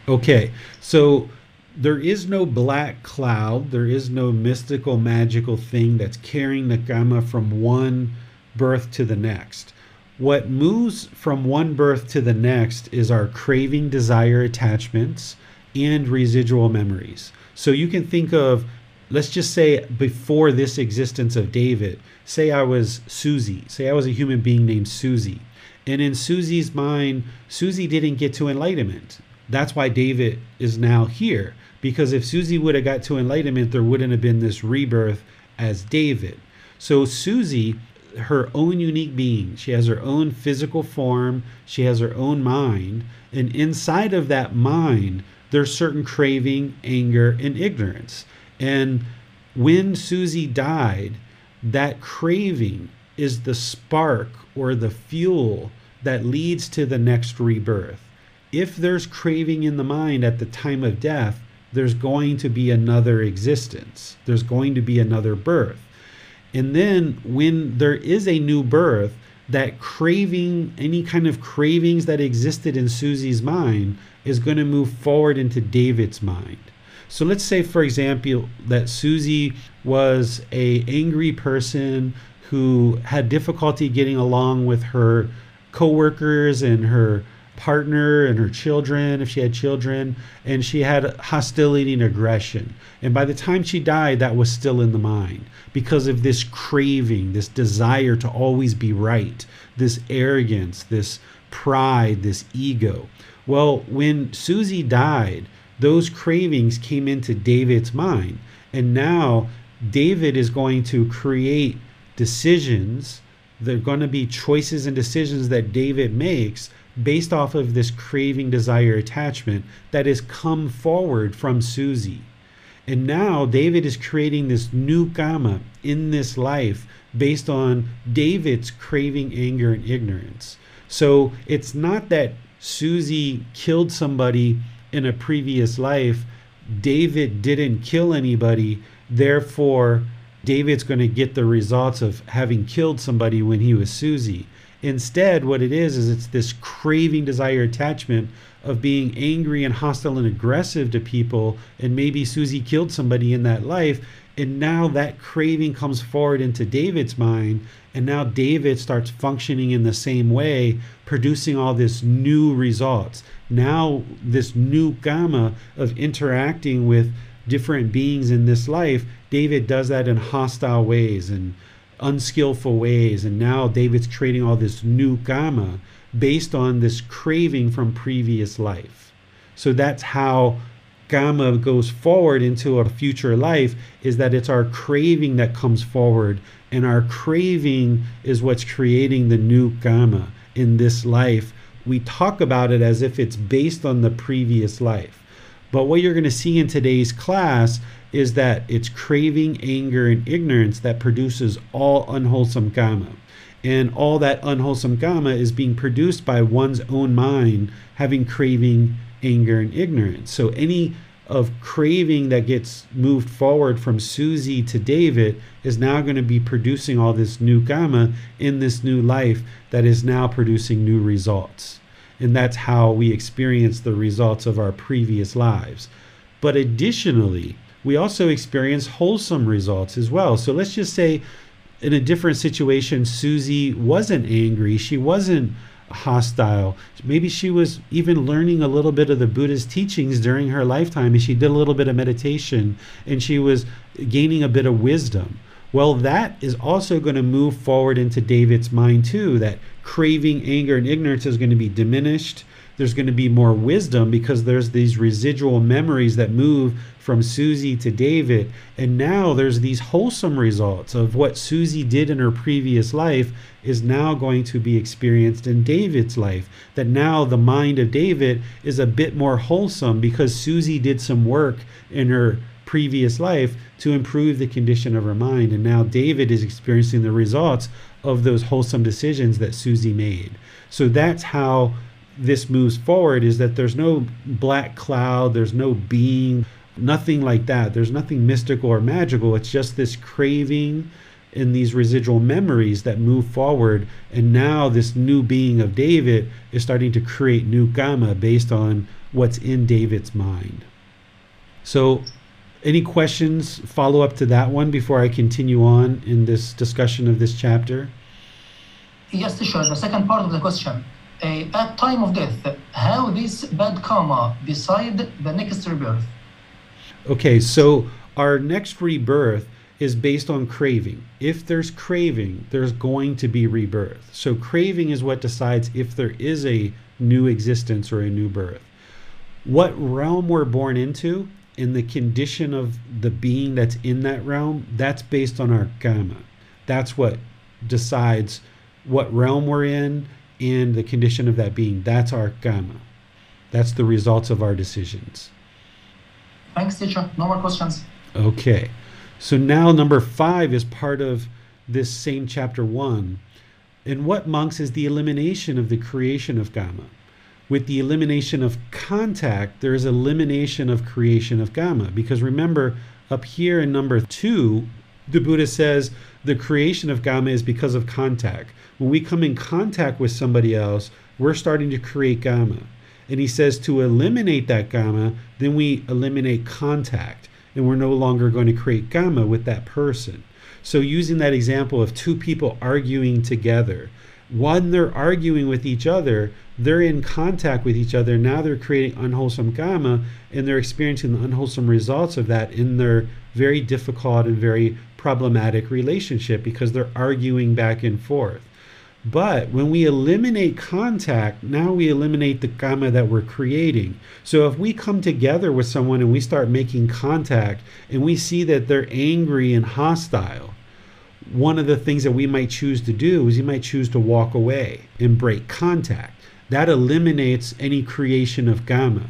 Okay, so there is no black cloud, there is no mystical, magical thing that's carrying the karma from one birth to the next. What moves from one birth to the next is our craving, desire, attachments, and residual memories. So you can think of, let's just say, before this existence of David, say I was Susie, say I was a human being named Susie. And in Susie's mind, Susie didn't get to enlightenment. That's why David is now here. Because if Susie would have got to enlightenment, there wouldn't have been this rebirth as David. So Susie her own unique being. She has her own physical form, she has her own mind, and inside of that mind, there's certain craving, anger, and ignorance. And when Susie died, that craving is the spark or the fuel that leads to the next rebirth. If there's craving in the mind at the time of death, there's going to be another existence. There's going to be another birth. And then when there is a new birth, that craving, any kind of cravings that existed in Susie's mind, is going to move forward into David's mind. So let's say, for example, that Susie was a angry person who had difficulty getting along with her coworkers and her partner and her children, if she had children, and she had hostility and aggression. And by the time she died, that was still in the mind because of this craving, this desire to always be right, this arrogance, this pride, this ego. Well, when Susie died, those cravings came into David's mind. And now David is going to create decisions. They're going to be choices and decisions that David makes based off of this craving, desire, attachment that has come forward from Susie. And now David is creating this new karma in this life based on David's craving, anger, and ignorance. So it's not that Susie killed somebody in a previous life. David didn't kill anybody. Therefore, David's going to get the results of having killed somebody when he was Susie. Instead, what it is, is it's this craving, desire, attachment of being angry and hostile and aggressive to people. And maybe Susie killed somebody in that life. And now that craving comes forward into David's mind. And now David starts functioning in the same way, producing all this new results. Now, this new kamma of interacting with different beings in this life, David does that in hostile ways and unskillful ways. And now David's creating all this new karma based on this craving from previous life. So that's how karma goes forward into a future life is that it's our craving that comes forward and our craving is what's creating the new karma in this life we talk about it as if it's based on the previous life but what you're going to see in today's class is that it's craving, anger, and ignorance that produces all unwholesome karma. And all that unwholesome karma is being produced by one's own mind having craving, anger, and ignorance. So any of craving that gets moved forward from Susie to David is now going to be producing all this new karma in this new life that is now producing new results. And that's how we experience the results of our previous lives. But additionally, we also experience wholesome results as well. So let's just say in a different situation, Susie wasn't angry, she wasn't hostile. Maybe she was even learning a little bit of the Buddha's teachings during her lifetime and she did a little bit of meditation and she was gaining a bit of wisdom. Well, that is also going to move forward into David's mind too. That craving, anger, and ignorance is going to be diminished. There's going to be more wisdom because there's these residual memories that move from Susie to David. And now there's these wholesome results of what Susie did in her previous life is now going to be experienced in David's life. That now the mind of David is a bit more wholesome because Susie did some work in her previous life to improve the condition of her mind. And now David is experiencing the results of those wholesome decisions that Susie made. So that's how this moves forward is that there's no black cloud, there's no being, nothing like that. There's nothing mystical or magical. It's just this craving and these residual memories that move forward. And now this new being of David is starting to create new karma based on what's in David's mind. So any questions follow up to that one before I continue on in this discussion of this chapter? Yes, sure. The second part of the question. At time of death, how this bad karma decide the next rebirth? Okay, so our next rebirth is based on craving. If there's craving, there's going to be rebirth. So craving is what decides if there is a new existence or a new birth. What realm we're born into in the condition of the being that's in that realm, that's based on our karma. That's what decides what realm we're in and the condition of that being. That's our karma. That's the results of our decisions. Thanks, teacher. No more questions. Okay. So now number five is part of this same chapter 1. And what monks is the elimination of the creation of Kamma. With the elimination of contact, there is elimination of creation of Kamma. Because remember, up here in number two, the Buddha says the creation of Kamma is because of contact. When we come in contact with somebody else, we're starting to create Kamma. And he says to eliminate that Kamma, then we eliminate contact. And we're no longer going to create Kamma with that person. So, using that example of two people arguing together, one, they're arguing with each other, they're in contact with each other. Now they're creating unwholesome Kamma, and they're experiencing the unwholesome results of that in their very difficult and very problematic relationship because they're arguing back and forth. But when we eliminate contact, now we eliminate the Kamma that we're creating. So if we come together with someone and we start making contact and we see that they're angry and hostile, one of the things that we might choose to do is you might choose to walk away and break contact. That eliminates any creation of Kamma.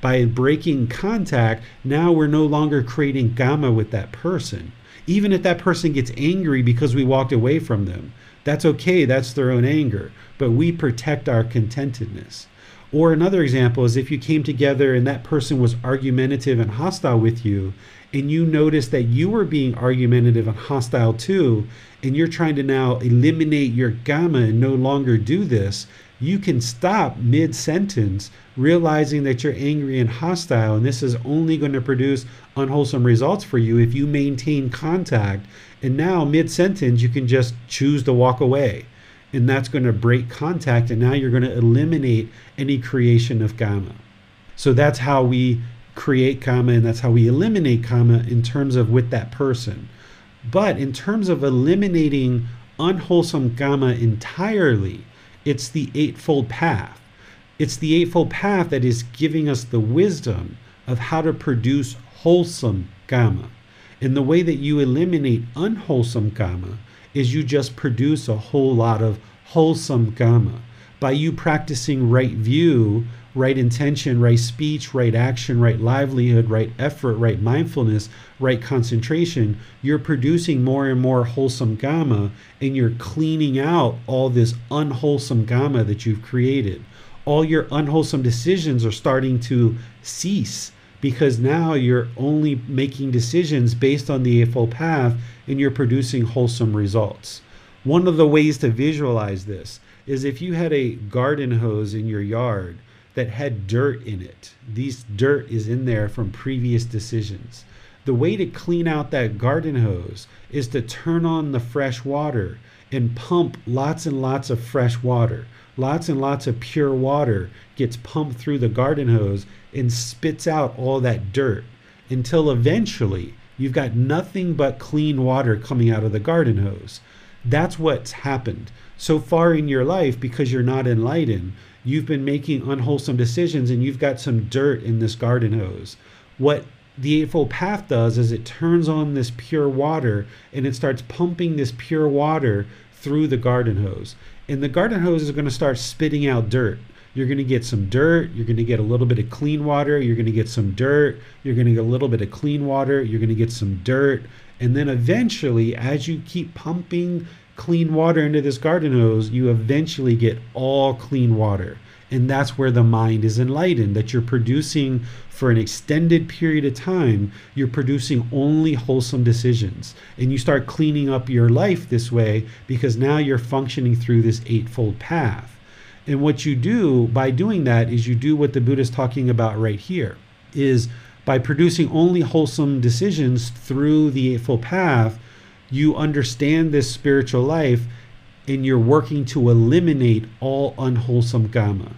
By breaking contact, now we're no longer creating Kamma with that person. Even if that person gets angry because we walked away from them, that's okay, that's their own anger, but we protect our contentedness. Or another example is if you came together and that person was argumentative and hostile with you, and you notice that you were being argumentative and hostile too, and you're trying to now eliminate your kamma and no longer do this, you can stop mid sentence, realizing that you're angry and hostile, and this is only going to produce unwholesome results for you if you maintain contact and now, mid sentence, you can just choose to walk away. And that's going to break contact. And now you're going to eliminate any creation of Kamma. So that's how we create Kamma and that's how we eliminate Kamma in terms of with that person. But in terms of eliminating unwholesome Kamma entirely, it's the Eightfold Path. It's the Eightfold Path that is giving us the wisdom of how to produce wholesome Kamma. And the way that you eliminate unwholesome Kamma is you just produce a whole lot of wholesome Kamma. By you practicing right view, right intention, right speech, right action, right livelihood, right effort, right mindfulness, right concentration, you're producing more and more wholesome Kamma and you're cleaning out all this unwholesome Kama that you've created. All your unwholesome decisions are starting to cease because now you're only making decisions based on the Eightfold Path and you're producing wholesome results. One of the ways to visualize this is if you had a garden hose in your yard that had dirt in it, these dirt is in there from previous decisions. The way to clean out that garden hose is to turn on the fresh water and pump lots and lots of fresh water. Lots and lots of pure water gets pumped through the garden hose and spits out all that dirt until eventually you've got nothing but clean water coming out of the garden hose. That's what's happened. So far in your life, because you're not enlightened, you've been making unwholesome decisions and you've got some dirt in this garden hose. What the Eightfold Path does is it turns on this pure water and it starts pumping this pure water through the garden hose. And the garden hose is going to start spitting out dirt you're going to get some dirt, you're going to get a little bit of clean water, you're going to get some dirt, you're going to get a little bit of clean water, you're going to get some dirt, and then eventually as you keep pumping clean water into this garden hose, you eventually get all clean water. And that's where the mind is enlightened that you're producing for an extended period of time, you're producing only wholesome decisions. And you start cleaning up your life this way because now you're functioning through this eightfold path. And what you do by doing that is you do what the Buddha is talking about right here is by producing only wholesome decisions through the Eightfold Path, you understand this spiritual life and you're working to eliminate all unwholesome Kamma.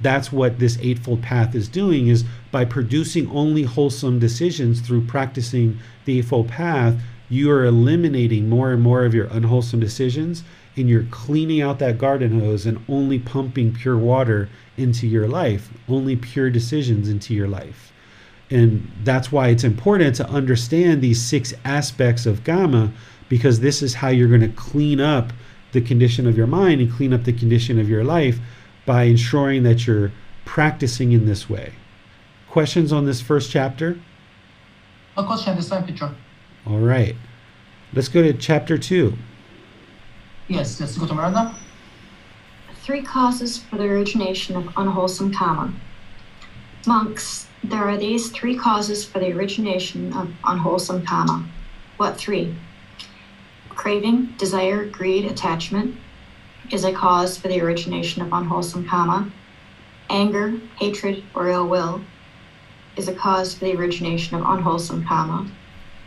That's what this Eightfold Path is doing is by producing only wholesome decisions through practicing the Eightfold Path, you are eliminating more and more of your unwholesome decisions and you're cleaning out that garden hose and only pumping pure water into your life, only pure decisions into your life. And that's why it's important to understand these six aspects of kamma because this is how you're going to clean up the condition of your mind and clean up the condition of your life by ensuring that you're practicing in this way. Questions on this first chapter? No question this time, teacher. All right. Let's go to chapter two. Yes, let's go to Miranda. Three causes for the origination of unwholesome karma. Monks, there are these three causes for the origination of unwholesome karma. What three? Craving, desire, greed, attachment is a cause for the origination of unwholesome karma. Anger, hatred, or ill will is a cause for the origination of unwholesome karma.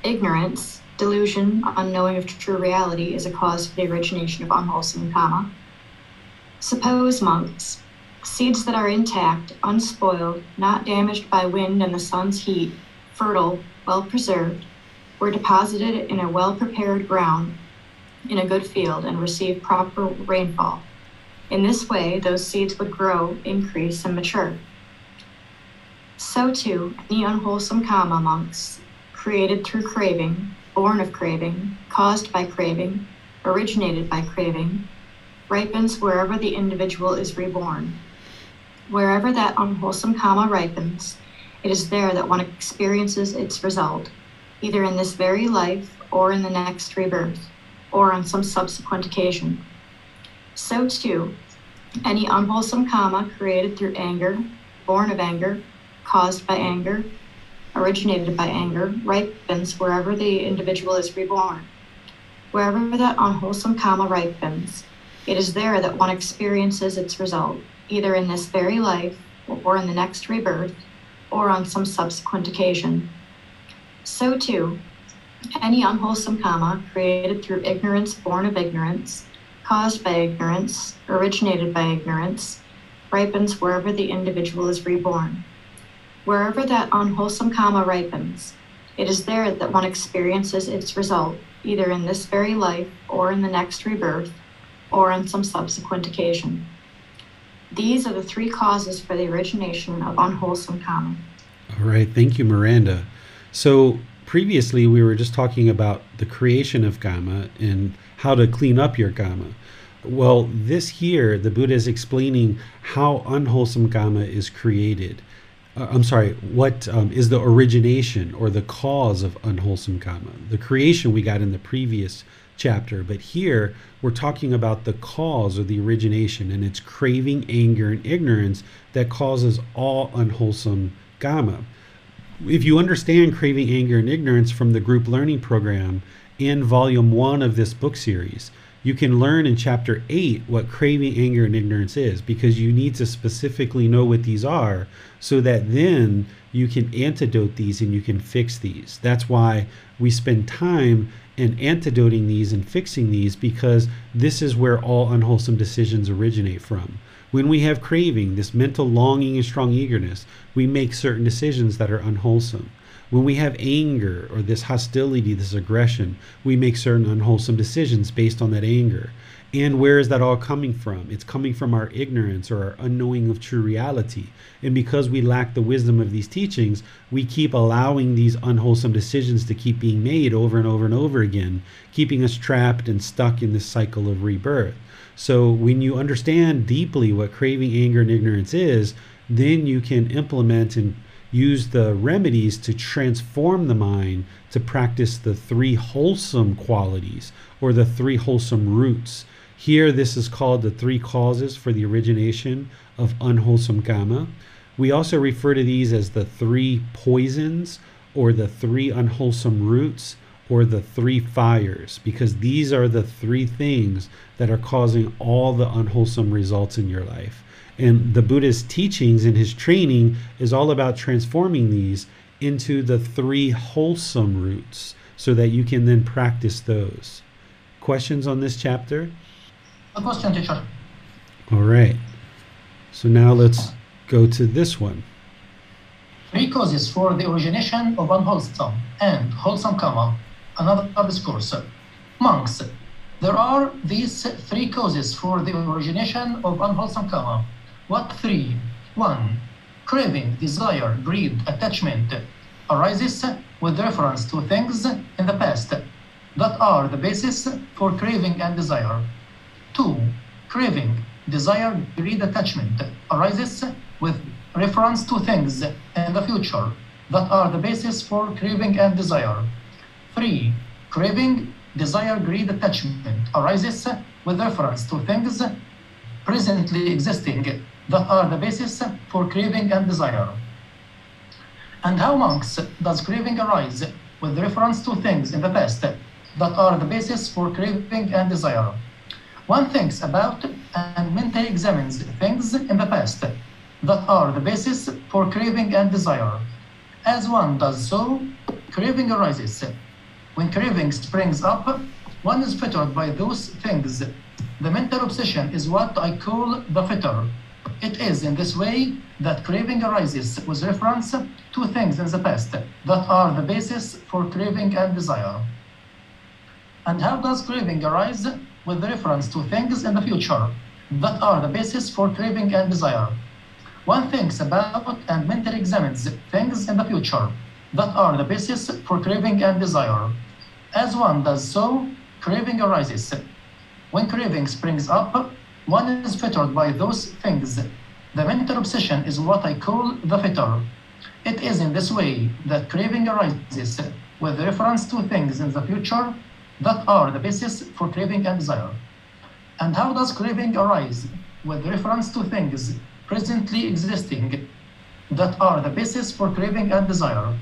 Ignorance, delusion, unknowing of true reality is a cause for the origination of unwholesome karma. Suppose, monks, seeds that are intact, unspoiled, not damaged by wind and the sun's heat, fertile, well preserved, were deposited in a well prepared ground in a good field and received proper rainfall. In this way, those seeds would grow, increase, and mature. So too, any unwholesome karma monks, created through craving, born of craving, caused by craving, originated by craving, ripens wherever the individual is reborn. Wherever that unwholesome karma ripens, it is there that one experiences its result, either in this very life or in the next rebirth, or on some subsequent occasion. So too, any unwholesome karma created through anger, born of anger, caused by anger, originated by anger, ripens wherever the individual is reborn. Wherever that unwholesome karma ripens, it is there that one experiences its result, either in this very life or in the next rebirth or on some subsequent occasion. So, too, any unwholesome karma created through ignorance born of ignorance, caused by ignorance, originated by ignorance, ripens wherever the individual is reborn. Wherever that unwholesome karma ripens, it is there that one experiences its result, either in this very life or in the next rebirth or on some subsequent occasion. These are the three causes for the origination of unwholesome karma. All right, thank you, Miranda. So previously we were just talking about the creation of karma and how to clean up your karma. Well, this here, the Buddha is explaining how unwholesome karma is created. Uh, I'm sorry, what um, is the origination or the cause of unwholesome karma? The creation we got in the previous chapter, but here we're talking about the cause or the origination, and it's craving, anger, and ignorance that causes all unwholesome karma. If you understand craving, anger, and ignorance from the group learning program in volume one of this book series, you can learn in chapter 8 what craving, anger, and ignorance is because you need to specifically know what these are so that then you can antidote these and you can fix these. That's why we spend time in antidoting these and fixing these because this is where all unwholesome decisions originate from. When we have craving, this mental longing and strong eagerness, we make certain decisions that are unwholesome. When we have anger or this hostility, this aggression, we make certain unwholesome decisions based on that anger. And where is that all coming from? It's coming from our ignorance or our unknowing of true reality. And because we lack the wisdom of these teachings, we keep allowing these unwholesome decisions to keep being made over and over and over again, keeping us trapped and stuck in this cycle of rebirth. So when you understand deeply what craving, anger, and ignorance is, then you can implement and use the remedies to transform the mind to practice the three wholesome qualities or the three wholesome roots. Here, this is called the three causes for the origination of unwholesome karma. We also refer to these as the three poisons or the three unwholesome roots or the three fires because these are the three things that are causing all the unwholesome results in your life. And the Buddha's teachings and his training is all about transforming these into the three wholesome roots so that you can then practice those. Questions on this chapter? A question, teacher. All right. So now let's go to this one. Three causes for the origination of unwholesome and wholesome karma. Another discourse. Monks, there are these three causes for the origination of unwholesome karma. What three? One, craving, desire, greed, attachment arises with reference to things in the past that are the basis for craving and desire. Two, craving, desire, greed, attachment arises with reference to things in the future that are the basis for craving and desire. Three, craving, desire, greed, attachment arises with reference to things presently existing that are uh, the basis for craving and desire. And how, monks, does craving arise with reference to things in the past that are the basis for craving and desire? One thinks about and mentally examines things in the past that are the basis for craving and desire. As one does so, craving arises. When craving springs up, one is fettered by those things. The mental obsession is what I call the fetter. It is in this way that craving arises with reference to things in the past that are the basis for craving and desire. And how does craving arise with reference to things in the future that are the basis for craving and desire? One thinks about and mentally examines things in the future that are the basis for craving and desire. As one does so, craving arises. When craving springs up, one is fettered by those things. The mental obsession is what I call the fetter. It is in this way that craving arises with reference to things in the future that are the basis for craving and desire. And how does craving arise with reference to things presently existing that are the basis for craving and desire.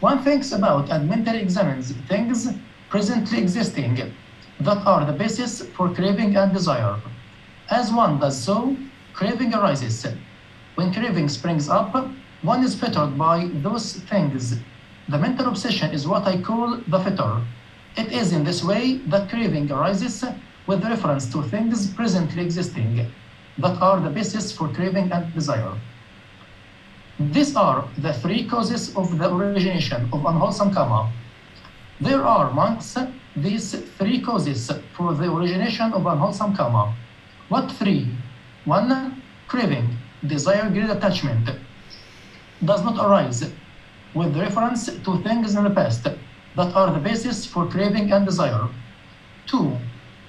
One thinks about and mentally examines things presently existing that are the basis for craving and desire. As one does so, craving arises. When craving springs up, one is fettered by those things. The mental obsession is what I call the fetter. It is in this way that craving arises with reference to things presently existing that are the basis for craving and desire. These are the three causes of the origination of unwholesome karma. There are amongst these three causes for the origination of unwholesome karma. What three? One, craving, desire, greed, attachment does not arise with reference to things in the past that are the basis for craving and desire. Two,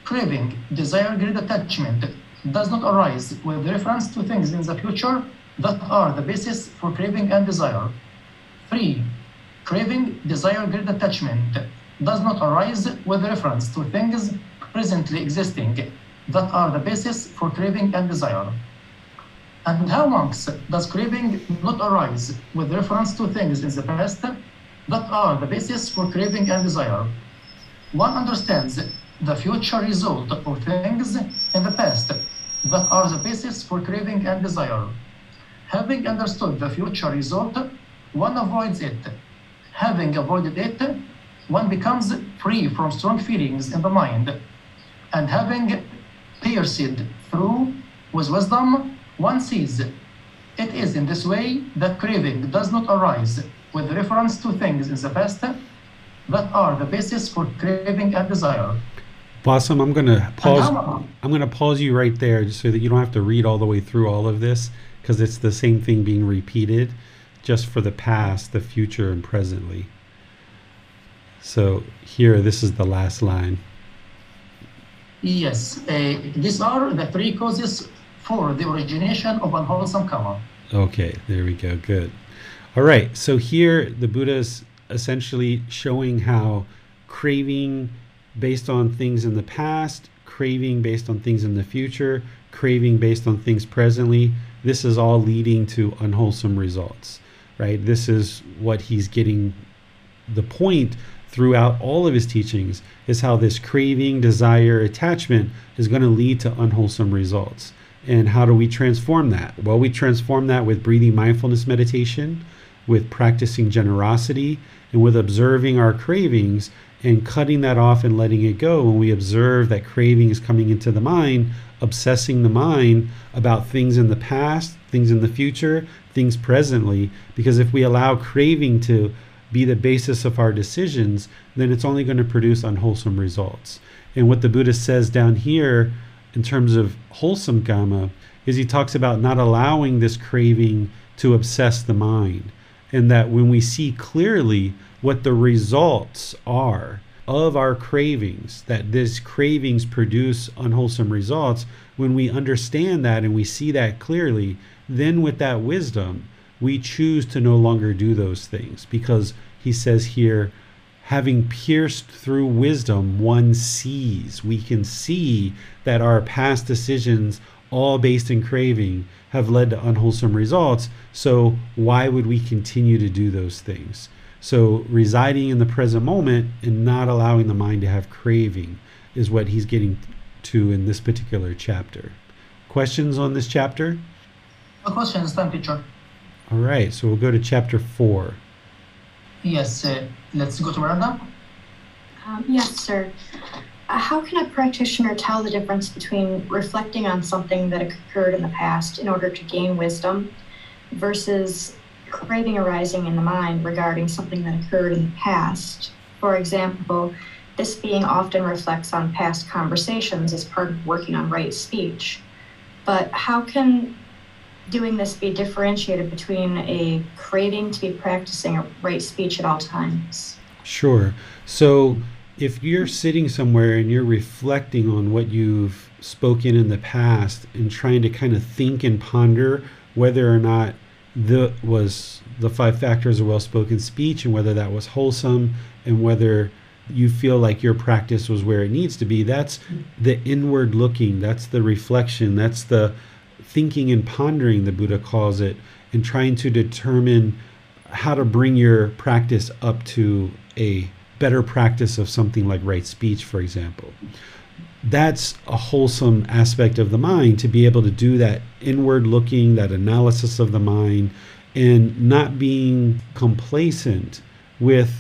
craving, desire, greed, attachment does not arise with reference to things in the future that are the basis for craving and desire. 3. Craving, desire, greed, attachment does not arise with reference to things presently existing that are the basis for craving and desire. And how monks does craving not arise with reference to things in the past that are the basis for craving and desire? One understands the future result of things in the past that are the basis for craving and desire. Having understood the future result, one avoids it. Having avoided it, one becomes free from strong feelings in the mind. And having pierced through with wisdom, one sees. It is in this way that craving does not arise with reference to things in the past that are the basis for craving and desire. Blossom, I'm gonna pause. I'm gonna pause you right there, so that you don't have to read all the way through all of this, because it's the same thing being repeated, just for the past, the future, and presently. So here, this is the last line. Yes, uh, these are the three causes for the origination of unwholesome karma. Okay, there we go. Good. All right. So here, the Buddha is essentially showing how craving based on things in the past, craving based on things in the future, craving based on things presently. This is all leading to unwholesome results, right? This is what he's getting the point throughout all of his teachings is how this craving, desire, attachment is going to lead to unwholesome results. And how do we transform that? Well, we transform that with breathing mindfulness meditation, with practicing generosity, and with observing our cravings and cutting that off and letting it go when we observe that craving is coming into the mind, obsessing the mind about things in the past, things in the future, things presently. Because if we allow craving to be the basis of our decisions, then it's only going to produce unwholesome results. And what the Buddha says down here in terms of wholesome karma is he talks about not allowing this craving to obsess the mind. And that when we see clearly what the results are of our cravings, that these cravings produce unwholesome results, when we understand that and we see that clearly, then with that wisdom, we choose to no longer do those things because he says here, having pierced through wisdom, one sees. We can see that our past decisions, all based in craving, have led to unwholesome results. So, why would we continue to do those things? So, residing in the present moment and not allowing the mind to have craving is what he's getting to in this particular chapter. Questions on this chapter? No questions, time teacher. All right, so we'll go to chapter 4. Yes, uh, let's go to Miranda. Um, yes, sir. Uh, how can a practitioner tell the difference between reflecting on something that occurred in the past in order to gain wisdom versus craving arising in the mind regarding something that occurred in the past? For example, this being often reflects on past conversations as part of working on right speech. But how can doing this be differentiated between a craving to be practicing a right speech at all times? Sure. So if you're sitting somewhere and you're reflecting on what you've spoken in the past and trying to kind of think and ponder whether or not the was the five factors of well-spoken speech and whether that was wholesome and whether you feel like your practice was where it needs to be that's mm-hmm. the inward looking that's the reflection that's the thinking and pondering the buddha calls it and trying to determine how to bring your practice up to a better practice of something like right speech for example that's a wholesome aspect of the mind to be able to do that inward looking that analysis of the mind and not being complacent with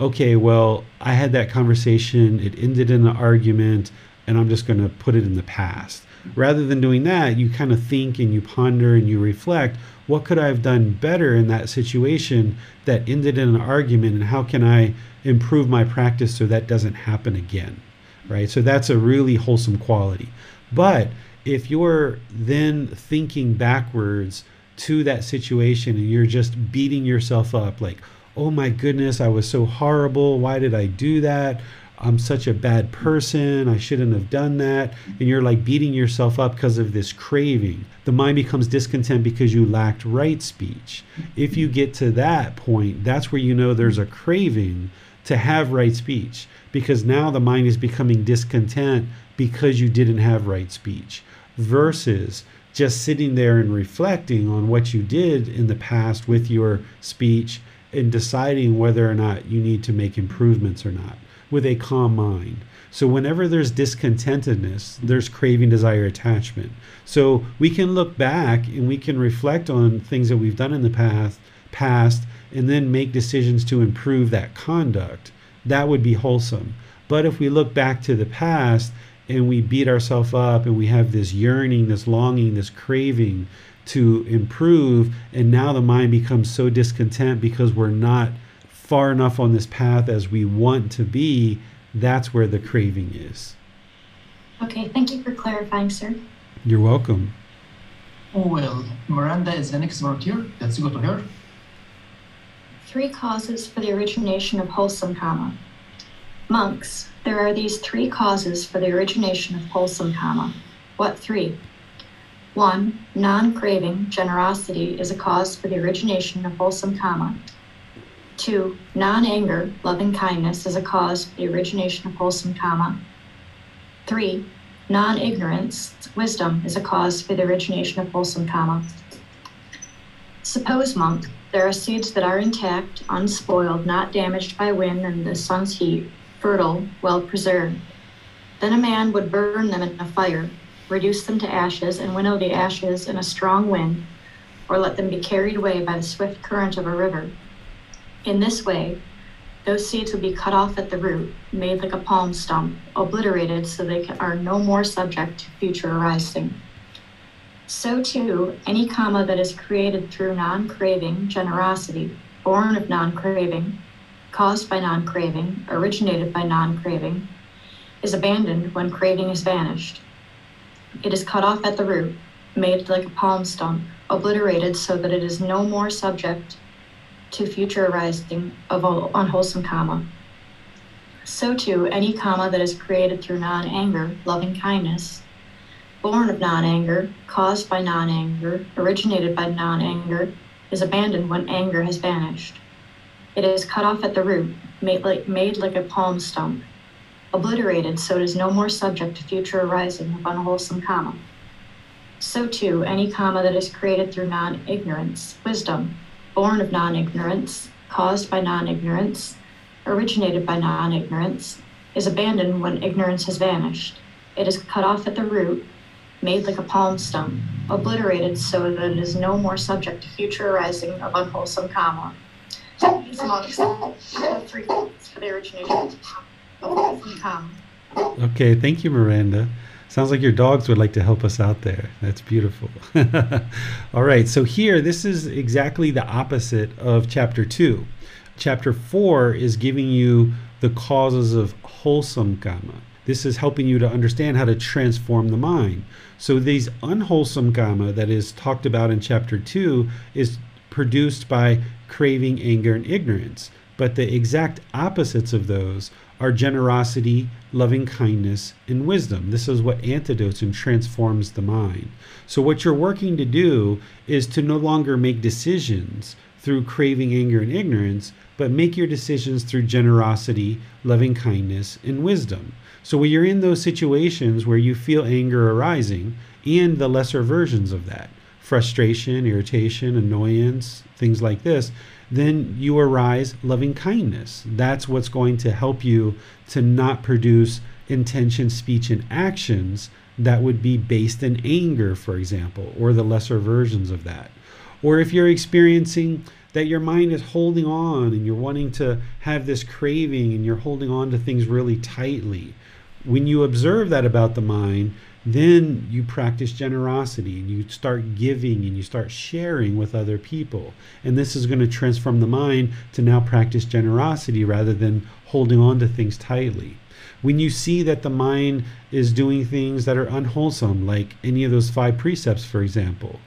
okay, well, I had that conversation, it ended in an argument, and I'm just going to put it in the past. Rather than doing that, you kind of think and you ponder and you reflect what could I have done better in that situation that ended in an argument, and how can I improve my practice so that doesn't happen again? Right? So that's a really wholesome quality. But if you're then thinking backwards to that situation and you're just beating yourself up, like, oh my goodness, I was so horrible. Why did I do that? I'm such a bad person. I shouldn't have done that. And you're like beating yourself up because of this craving. The mind becomes discontent because you lacked right speech. If you get to that point, that's where you know there's a craving to have right speech because now the mind is becoming discontent because you didn't have right speech versus just sitting there and reflecting on what you did in the past with your speech and deciding whether or not you need to make improvements or not with a calm mind. So, whenever there's discontentedness, there's craving, desire, attachment. So, we can look back and we can reflect on things that we've done in the past, past and then make decisions to improve that conduct. That would be wholesome. But if we look back to the past and we beat ourselves up and we have this yearning, this longing, this craving to improve. And now the mind becomes so discontent because we're not far enough on this path as we want to be. That's where the craving is. Okay, thank you for clarifying, sir. You're welcome. Oh, well, Miranda is the next volunteer. Let's go to her. Three causes for the origination of wholesome karma. Monks, there are these three causes for the origination of wholesome karma. What three? One, non-craving, generosity is a cause for the origination of wholesome karma. Two, non-anger, loving kindness is a cause for the origination of wholesome karma. Three, non-ignorance, wisdom is a cause for the origination of wholesome karma. Suppose, monk, there are seeds that are intact, unspoiled, not damaged by wind and the sun's heat, fertile, well preserved. Then a man would burn them in a fire, reduce them to ashes, and winnow the ashes in a strong wind, or let them be carried away by the swift current of a river. In this way, those seeds would be cut off at the root, made like a palm stump, obliterated so they are no more subject to future arising. So, too, any karma that is created through non craving, generosity, born of non craving, caused by non craving, originated by non craving, is abandoned when craving is vanished. It is cut off at the root, made like a palm stump, obliterated so that it is no more subject to future arising of unwholesome karma. So too, any karma that is created through non-anger, loving kindness, born of non-anger, caused by non-anger, originated by non-anger, is abandoned when anger has vanished. It is cut off at the root, made like, made like a palm stump, obliterated so it is no more subject to future arising of unwholesome karma. So too, any karma that is created through non ignorance, wisdom, born of non ignorance, caused by non ignorance, originated by non ignorance, is abandoned when ignorance has vanished. It is cut off at the root, made like a palm stump, obliterated so that it is no more subject to future arising of unwholesome karma. These monks have three for the origination of unwholesome karma. Okay, thank you, Miranda. Sounds like your dogs would like to help us out there. That's beautiful. All right, so here, this is exactly the opposite of chapter two. Chapter four is giving you the causes of wholesome karma. This is helping you to understand how to transform the mind. So, these unwholesome karma that is talked about in chapter 2 is produced by craving, anger, and ignorance. But the exact opposites of those are generosity, loving kindness, and wisdom. This is what antidotes and transforms the mind. So, what you're working to do is to no longer make decisions through craving, anger, and ignorance, but make your decisions through generosity, loving kindness, and wisdom. So when you're in those situations where you feel anger arising and the lesser versions of that, frustration, irritation, annoyance, things like this, then you arise loving kindness. That's what's going to help you to not produce intention, speech, and actions that would be based in anger, for example, or the lesser versions of that. Or if you're experiencing that your mind is holding on and you're wanting to have this craving and you're holding on to things really tightly. When you observe that about the mind, then you practice generosity and you start giving and you start sharing with other people. And this is going to transform the mind to now practice generosity rather than holding on to things tightly. When you see that the mind is doing things that are unwholesome, like any of those five precepts, for example,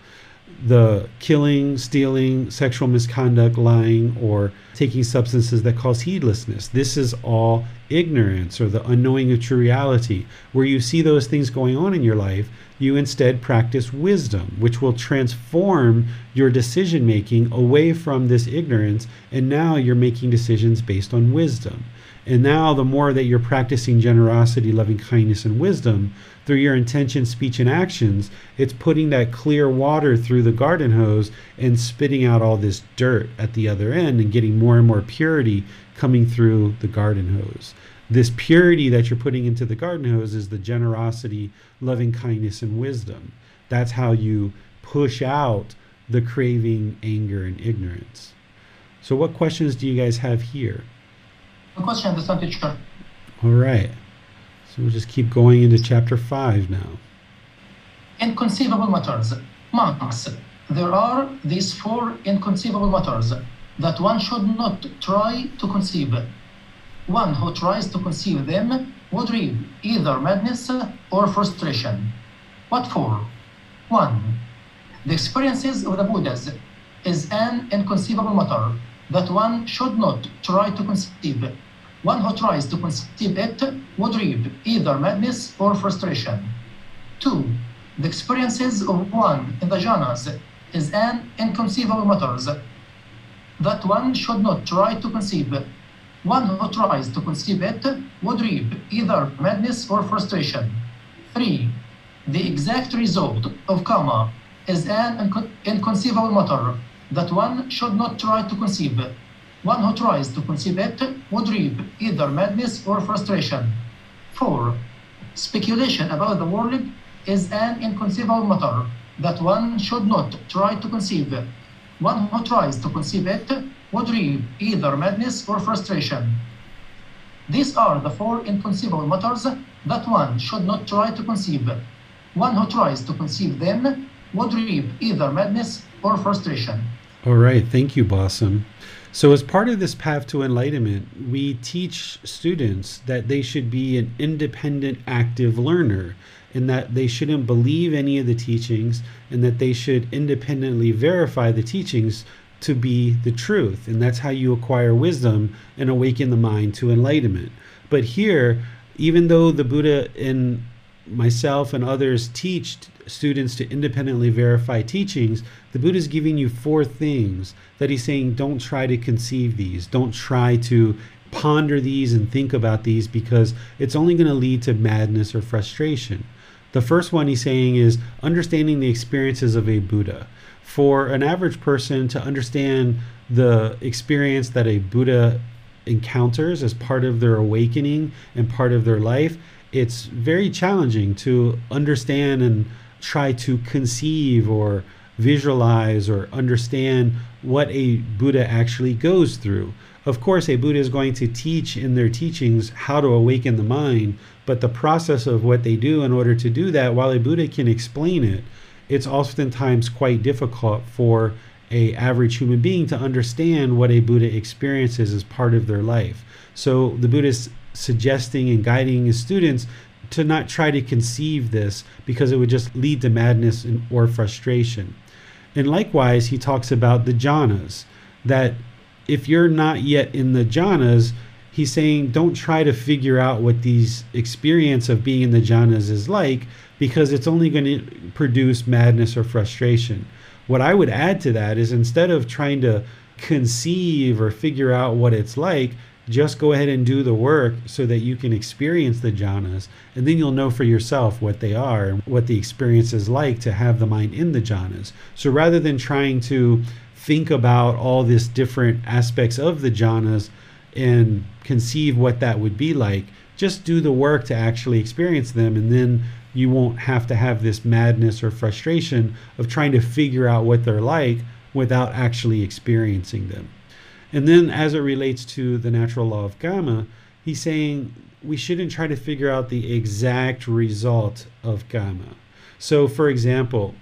the killing, stealing, sexual misconduct, lying, or taking substances that cause heedlessness. This is all ignorance or the unknowing of true reality. Where you see those things going on in your life, you instead practice wisdom, which will transform your decision making away from this ignorance. And now you're making decisions based on wisdom. And now, the more that you're practicing generosity, loving kindness, and wisdom through your intention, speech, and actions, it's putting that clear water through the garden hose and spitting out all this dirt at the other end and getting more and more purity coming through the garden hose. This purity that you're putting into the garden hose is the generosity, loving kindness, and wisdom. That's how you push out the craving, anger, and ignorance. So, what questions do you guys have here? Question understand teacher. All right. So we'll just keep going into chapter 5 now. Inconceivable matters. Monks, there are these four inconceivable matters that one should not try to conceive. One who tries to conceive them would reap either madness or frustration. What for? 1. The experiences of the Buddhas is an inconceivable matter that one should not try to conceive one who tries to conceive it would reap either madness or frustration. Two, the experiences of one in the jhanas is an inconceivable matter that one should not try to conceive. One who tries to conceive it would reap either madness or frustration. Three, the exact result of karma is an inconceivable matter that one should not try to conceive. One who tries to conceive it would reap either madness or frustration. 4. Speculation about the world is an inconceivable matter that one should not try to conceive. One who tries to conceive it would reap either madness or frustration. These are the four inconceivable matters that one should not try to conceive. One who tries to conceive them would reap either madness or frustration. All right, thank you, Blossom. So, as part of this path to enlightenment, we teach students that they should be an independent, active learner and that they shouldn't believe any of the teachings and that they should independently verify the teachings to be the truth. And that's how you acquire wisdom and awaken the mind to enlightenment. But here, even though the Buddha and myself and others teach students to independently verify teachings, the Buddha is giving you four things that he's saying don't try to conceive these, don't try to ponder these and think about these because it's only going to lead to madness or frustration. The first one he's saying is understanding the experiences of a Buddha. For an average person to understand the experience that a Buddha encounters as part of their awakening and part of their life, it's very challenging to understand and try to conceive or visualize or understand what a Buddha actually goes through. Of course, a Buddha is going to teach in their teachings how to awaken the mind, but the process of what they do in order to do that, while a Buddha can explain it, it's oftentimes quite difficult for a average human being to understand what a Buddha experiences as part of their life. So the Buddha is suggesting and guiding his students to not try to conceive this because it would just lead to madness or frustration. And likewise, he talks about the jhanas, that if you're not yet in the jhanas, he's saying don't try to figure out what these experience of being in the jhanas is like because it's only going to produce madness or frustration. What I would add to that is instead of trying to conceive or figure out what it's like, just go ahead and do the work so that you can experience the jhanas and then you'll know for yourself what they are and what the experience is like to have the mind in the jhanas. So rather than trying to think about all these different aspects of the jhanas and conceive what that would be like just do the work to actually experience them and then you won't have to have this madness or frustration of trying to figure out what they're like without actually experiencing them and then as it relates to the natural law of kamma, he's saying we shouldn't try to figure out the exact result of kamma. So, for example,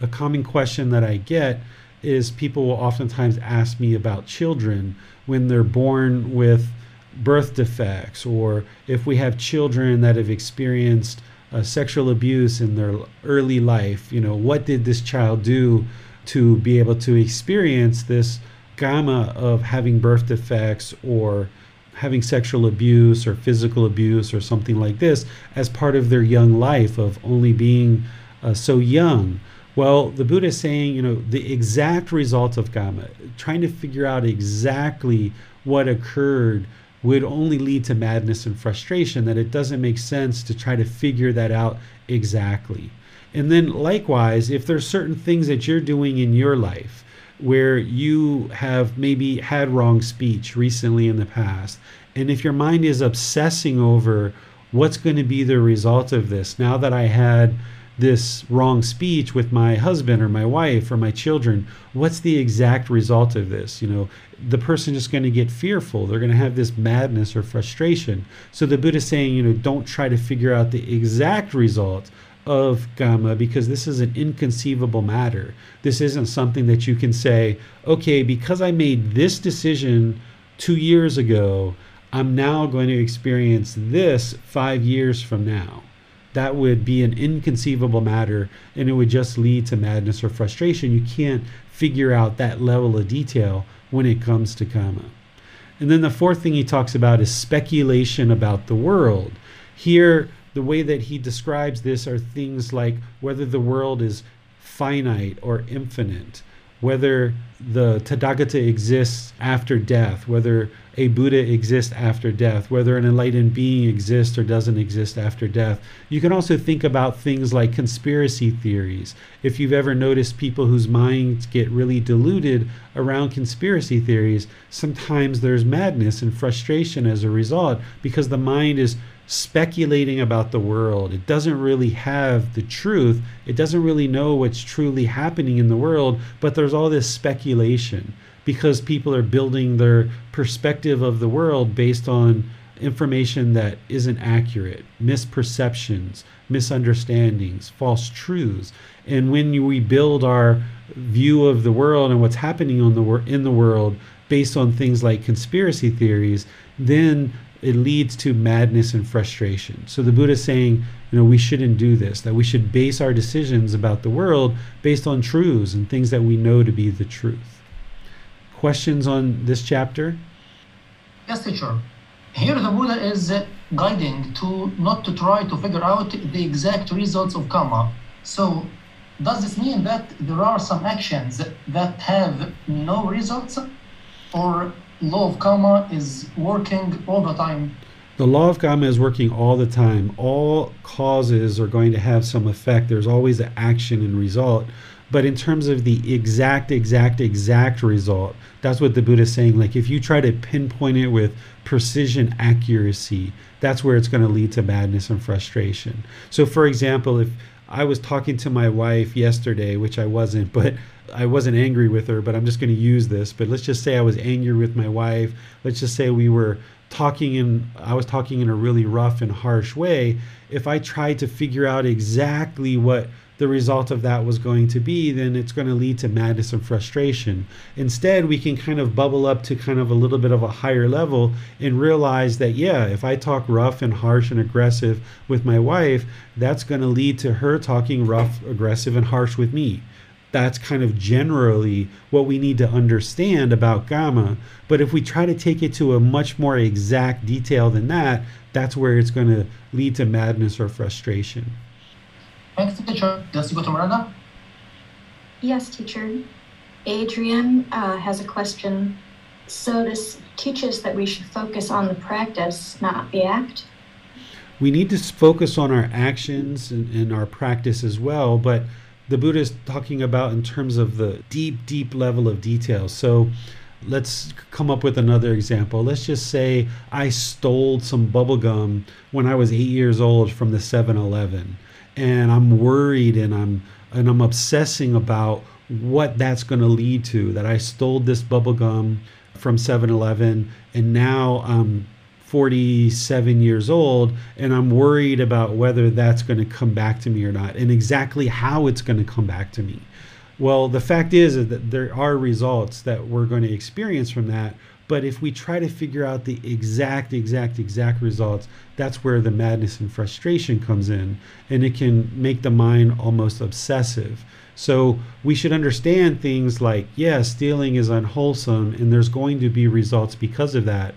a common question that I get is people will oftentimes ask me about children when they're born with birth defects, or if we have children that have experienced uh, sexual abuse in their early life, you know, what did this child do to be able to experience this? Gamma of having birth defects or having sexual abuse or physical abuse or something like this as part of their young life of only being uh, so young. Well, the Buddha is saying, you know, the exact result of kamma, trying to figure out exactly what occurred would only lead to madness and frustration, that it doesn't make sense to try to figure that out exactly. And then likewise, if there's certain things that you're doing in your life where you have maybe had wrong speech recently in the past. And if your mind is obsessing over what's going to be the result of this, now that I had this wrong speech with my husband or my wife or my children, what's the exact result of this? You know, the person just going to get fearful. They're going to have this madness or frustration. So the Buddha is saying, you know, don't try to figure out the exact result of kamma because this is an inconceivable matter. This isn't something that you can say, okay, because I made this decision two years ago, I'm now going to experience this five years from now. That would be an inconceivable matter and it would just lead to madness or frustration. You can't figure out that level of detail when it comes to karma. And then the fourth thing he talks about is speculation about the world. Here, the way that he describes this are things like whether the world is finite or infinite, whether the Tathagata exists after death, whether a Buddha exists after death, whether an enlightened being exists or doesn't exist after death. You can also think about things like conspiracy theories. If you've ever noticed people whose minds get really deluded around conspiracy theories, sometimes there's madness and frustration as a result because the mind is speculating about the world. It doesn't really have the truth. It doesn't really know what's truly happening in the world, but there's all this speculation because people are building their perspective of the world based on information that isn't accurate, misperceptions, misunderstandings, false truths. And when we build our view of the world and what's happening on the wor- in the world based on things like conspiracy theories, then it leads to madness and frustration. So the Buddha is saying, you know, we shouldn't do this, that we should base our decisions about the world based on truths and things that we know to be the truth. Questions on this chapter? Yes, teacher. Here the Buddha is uh, guiding to not to try to figure out the exact results of karma. So, does this mean that there are some actions that have no results, or law of karma is working all the time? The law of karma is working all the time. All causes are going to have some effect. There's always an action and result. But in terms of the exact, exact, exact result, that's what the Buddha is saying. Like if you try to pinpoint it with precision accuracy, that's where it's going to lead to madness and frustration. So, for example, if I was talking to my wife yesterday, which I wasn't, but I wasn't angry with her, but I'm just going to use this. But let's just say I was angry with my wife. Let's just say we were talking in I was talking in a really rough and harsh way. If I tried to figure out exactly what the result of that was going to be, then it's going to lead to madness and frustration. Instead, we can kind of bubble up to kind of a little bit of a higher level and realize that, yeah, if I talk rough and harsh and aggressive with my wife, that's going to lead to her talking rough, aggressive, and harsh with me. That's kind of generally what we need to understand about kamma. But if we try to take it to a much more exact detail than that, that's where it's going to lead to madness or frustration. Thanks, teacher. Let's go to Miranda. Yes, teacher. Adrian uh, has a question. So this teaches that we should focus on the practice, not the act. We need to focus on our actions and, and our practice as well, but the Buddha is talking about in terms of the deep, deep level of detail. So let's come up with another example. Let's just say I stole some bubble gum when I was eight years old from the 7 Eleven and I'm worried and I'm and I'm obsessing about what that's going to lead to that I stole this bubble gum from 7-Eleven and now I'm 47 years old and I'm worried about whether that's going to come back to me or not and exactly how it's going to come back to me. Well, the fact is that there are results that we're going to experience from that, but if we try to figure out the exact, exact, exact results, that's where the madness and frustration comes in. And it can make the mind almost obsessive. So we should understand things like, yeah, stealing is unwholesome and there's going to be results because of that.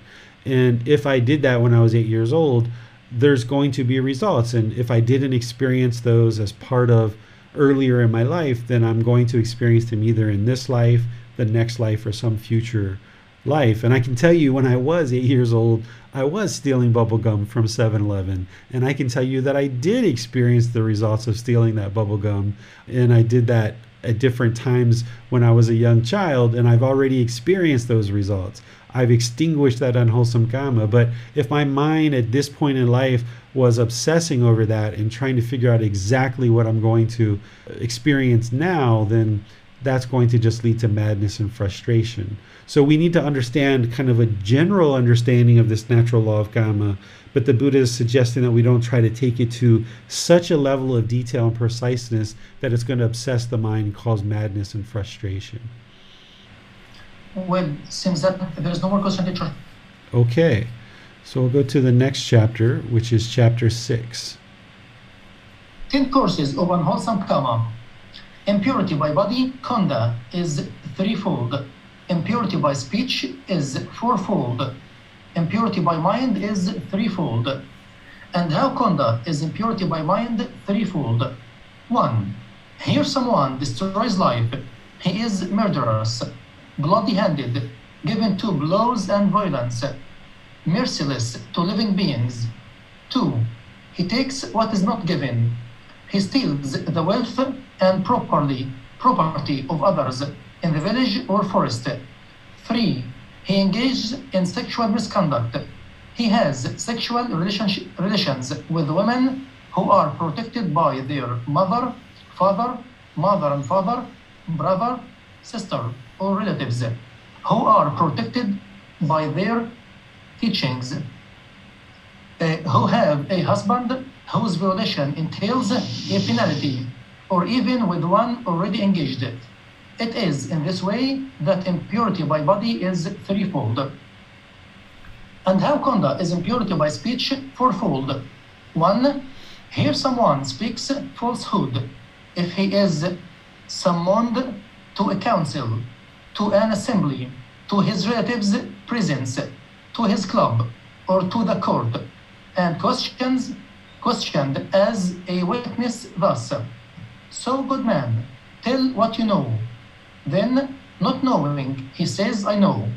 And if I did that when I was eight years old, there's going to be results. And if I didn't experience those as part of earlier in my life, then I'm going to experience them either in this life, the next life, or some future life. And I can tell you when I was eight years old, I was stealing bubble gum from 7 Eleven. And I can tell you that I did experience the results of stealing that bubble gum. And I did that at different times when I was a young child. And I've already experienced those results. I've extinguished that unwholesome karma. But if my mind at this point in life was obsessing over that and trying to figure out exactly what I'm going to experience now, then that's going to just lead to madness and frustration. So we need to understand kind of a general understanding of this natural law of karma, but the Buddha is suggesting that we don't try to take it to such a level of detail and preciseness that it's going to obsess the mind and cause madness and frustration. Well, seems that there's no more question, teacher. Okay, so we'll go to the next chapter, which is chapter 6. Ten courses of unwholesome karma. Impurity by body, Cunda, is threefold. Impurity by speech is fourfold. Impurity by mind is threefold. And how Cunda is impurity by mind threefold? One, here someone destroys life. He is murderous, bloody-handed, given to blows and violence, merciless to living beings. Two, he takes what is not given. He steals the wealth and properly property of others in the village or forest. Three, he engages in sexual misconduct. He has sexual relations with women who are protected by their mother, father, mother and father, brother, sister, or relatives, who are protected by their teachings, uh, who have a husband whose violation entails a penalty, or even with one already engaged. It is in this way that impurity by body is threefold. And how Cunda is impurity by speech fourfold. One, here someone speaks falsehood if he is summoned to a council, to an assembly, to his relatives' presence, to his club, or to the court, and questions questioned as a witness thus. So, good man, tell what you know. Then, not knowing, he says, I know.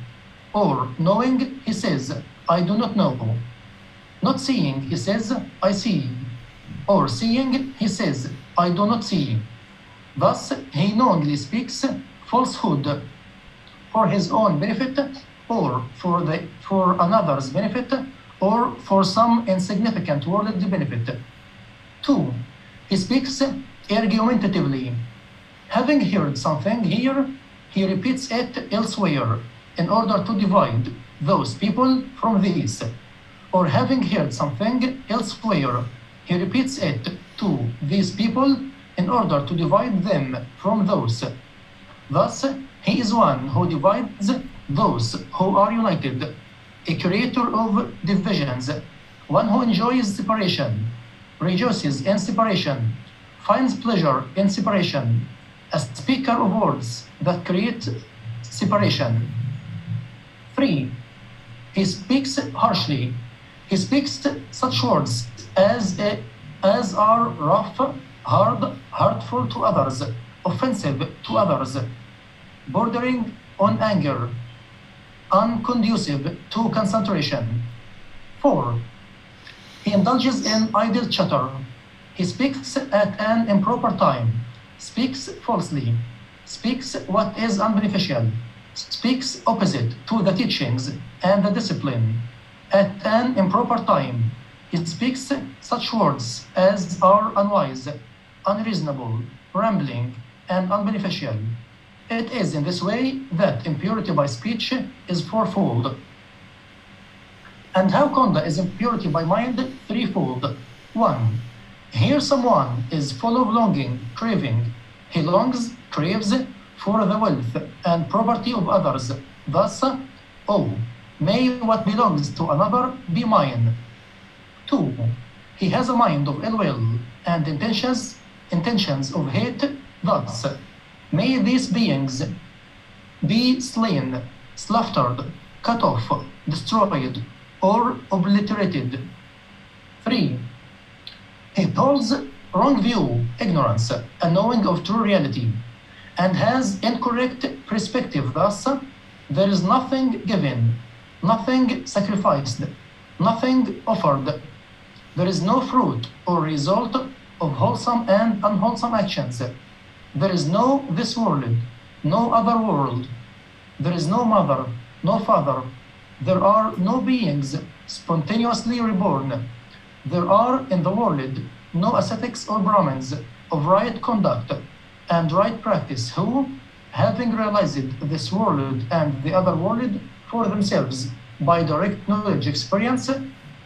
Or, knowing, he says, I do not know. Not seeing, he says, I see. Or, seeing, he says, I do not see. Thus, he knowingly speaks falsehood for his own benefit or for, the, for another's benefit or for some insignificant worldly benefit. Two, he speaks argumentatively. Having heard something here, he repeats it elsewhere in order to divide those people from these. Or having heard something elsewhere, he repeats it to these people in order to divide them from those. Thus, he is one who divides those who are united, a creator of divisions, one who enjoys separation, rejoices in separation, finds pleasure in separation, a speaker of words that create separation. Three, he speaks harshly. He speaks such words as, as are rough, hard, hurtful to others, offensive to others, bordering on anger, unconducive to concentration. Four, he indulges in idle chatter. He speaks at an improper time, speaks falsely, speaks what is unbeneficial, speaks opposite to the teachings and the discipline. At an improper time, It speaks such words as are unwise, unreasonable, rambling, and unbeneficial. It is in this way that impurity by speech is fourfold. And how Cunda is impurity by mind threefold. One, here someone is full of longing, craving. He longs, craves for the wealth and property of others. Thus, oh, may what belongs to another be mine. Two, he has a mind of ill will and intentions, intentions of hate. Thus, may these beings be slain, slaughtered, cut off, destroyed, or obliterated. Three, he holds wrong view, ignorance, and knowing of true reality, and has incorrect perspective. Thus, there is nothing given, nothing sacrificed, nothing offered. There is no fruit or result of wholesome and unwholesome actions. There is no this world, no other world. There is no mother, no father. There are no beings spontaneously reborn. There are in the world no ascetics or Brahmins of right conduct and right practice who, having realized this world and the other world for themselves by direct knowledge experience,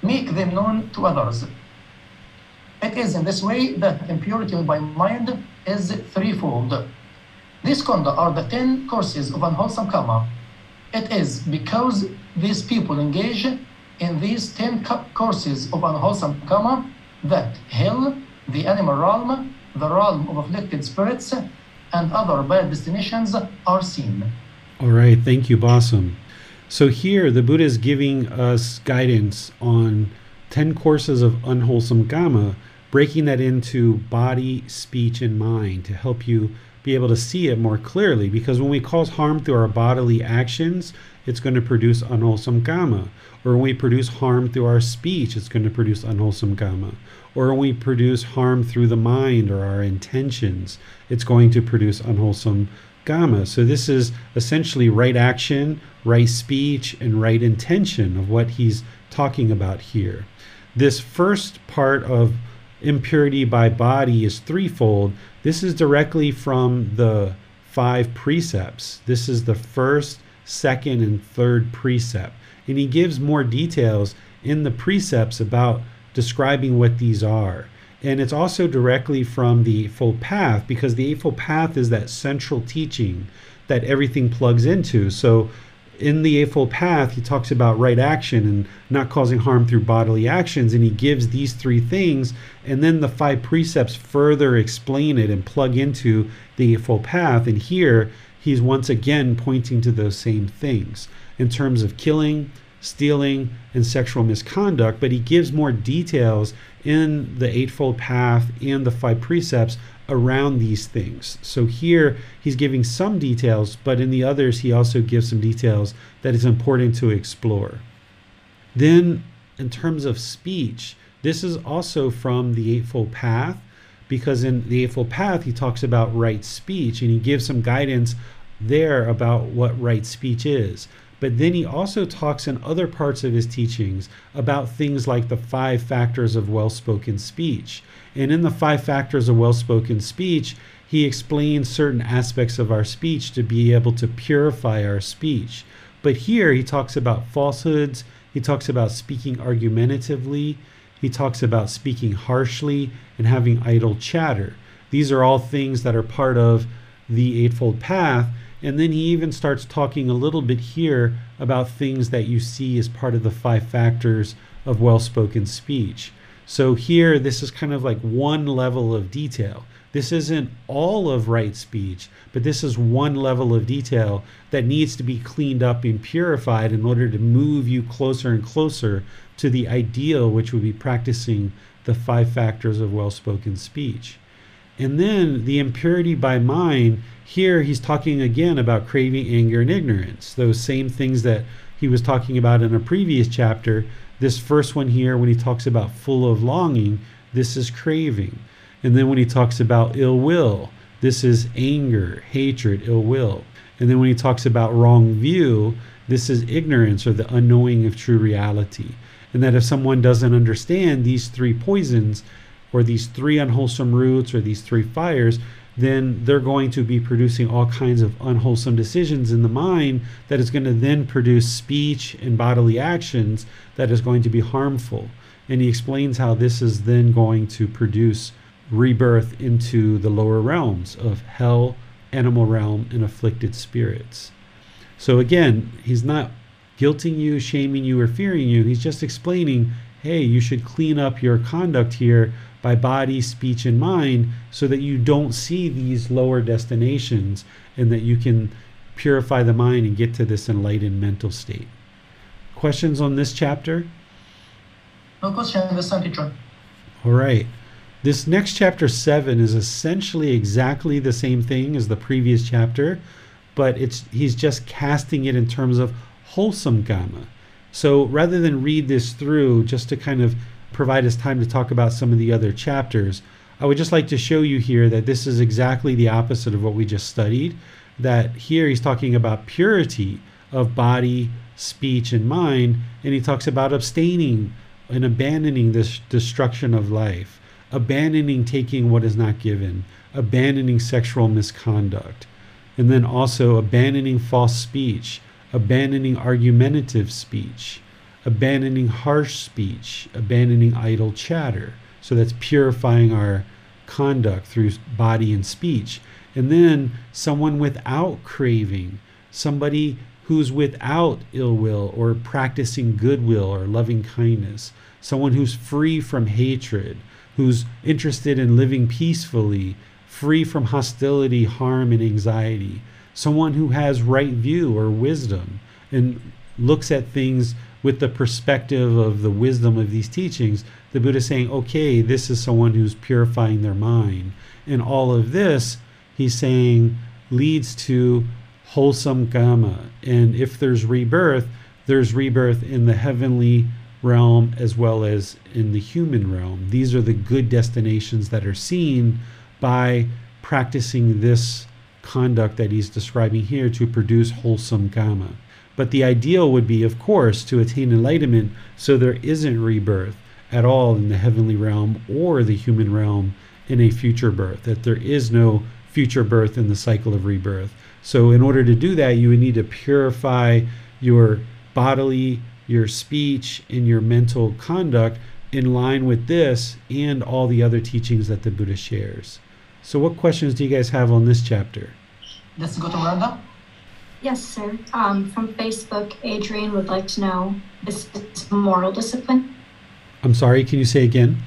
make them known to others. It is in this way that impurity by mind is threefold. These Cunda are the ten courses of unwholesome karma. It is because these people engage in these ten courses of unwholesome karma that hell, the animal realm, the realm of afflicted spirits, and other bad destinations are seen. All right, thank you, Bassam. So here the Buddha is giving us guidance on 10 courses of unwholesome karma, breaking that into body, speech, and mind to help you be able to see it more clearly. Because when we cause harm through our bodily actions, it's going to produce unwholesome karma. Or when we produce harm through our speech, it's going to produce unwholesome karma. Or when we produce harm through the mind or our intentions, it's going to produce unwholesome karma. So this is essentially right action, right speech, and right intention of what he's talking about here. This first part of impurity by body is threefold. This is directly from the five precepts. This is the first, second, and third precept. And he gives more details in the precepts about describing what these are. And it's also directly from the Eightfold Path because the Eightfold Path is that central teaching that everything plugs into. So in the Eightfold Path, he talks about right action and not causing harm through bodily actions. And he gives these three things. And then the five precepts further explain it and plug into the Eightfold Path. And here he's once again pointing to those same things in terms of killing, stealing, and sexual misconduct, but he gives more details in the Eightfold Path and the five precepts around these things. So here he's giving some details, but in the others he also gives some details that is important to explore. Then, in terms of speech, this is also from the Eightfold Path, because in the Eightfold Path he talks about right speech and he gives some guidance there about what right speech is. But then he also talks in other parts of his teachings about things like the five factors of well spoken speech. And in the five factors of well spoken speech, he explains certain aspects of our speech to be able to purify our speech. But here he talks about falsehoods, he talks about speaking argumentatively, he talks about speaking harshly and having idle chatter. These are all things that are part of the Eightfold Path and then he even starts talking a little bit here about things that you see as part of the five factors of well spoken speech. So here, this is kind of like one level of detail. This isn't all of right speech, but this is one level of detail that needs to be cleaned up and purified in order to move you closer and closer to the ideal, which would be practicing the five factors of well spoken speech. And then the impurity by mind here he's talking again about craving, anger, and ignorance, those same things that he was talking about in a previous chapter. This first one here, when he talks about full of longing, this is craving. And then when he talks about ill will, this is anger, hatred, ill will. And then when he talks about wrong view, this is ignorance or the unknowing of true reality. And that if someone doesn't understand these three poisons, or these three unwholesome roots, or these three fires, then they're going to be producing all kinds of unwholesome decisions in the mind that is going to then produce speech and bodily actions that is going to be harmful. And he explains how this is then going to produce rebirth into the lower realms of hell, animal realm, and afflicted spirits. So again, he's not guilting you, shaming you, or fearing you. He's just explaining hey, you should clean up your conduct here by body, speech, and mind so that you don't see these lower destinations and that you can purify the mind and get to this enlightened mental state. Questions on this chapter? No question, understand, teacher. All right. This next chapter 7 is essentially exactly the same thing as the previous chapter, but it's he's just casting it in terms of wholesome kamma. So rather than read this through just to kind of provide us time to talk about some of the other chapters, I would just like to show you here that this is exactly the opposite of what we just studied. That here he's talking about purity of body, speech, and mind, and he talks about abstaining and abandoning this destruction of life, abandoning taking what is not given, abandoning sexual misconduct, and then also abandoning false speech, abandoning argumentative speech, abandoning harsh speech, abandoning idle chatter. So that's purifying our conduct through body and speech. And then someone without craving, somebody who's without ill will or practicing goodwill or loving kindness, someone who's free from hatred, who's interested in living peacefully, free from hostility, harm, and anxiety, someone who has right view or wisdom and looks at things with the perspective of the wisdom of these teachings, the Buddha is saying, okay, this is someone who's purifying their mind. And all of this, he's saying, leads to wholesome kamma. And if there's rebirth, there's rebirth in the heavenly realm as well as in the human realm. These are the good destinations that are seen by practicing this conduct that he's describing here to produce wholesome kamma. But the ideal would be, of course, to attain enlightenment so there isn't rebirth at all in the heavenly realm or the human realm in a future birth, that there is no future birth in the cycle of rebirth. So, in order to do that, you would need to purify your bodily, your speech, and your mental conduct in line with this and all the other teachings that the Buddha shares. So, what questions do you guys have on this chapter? Let's go to Miranda. Yes, sir. Um, from Facebook, Adrian would like to know is this moral discipline? I'm sorry, can you say again?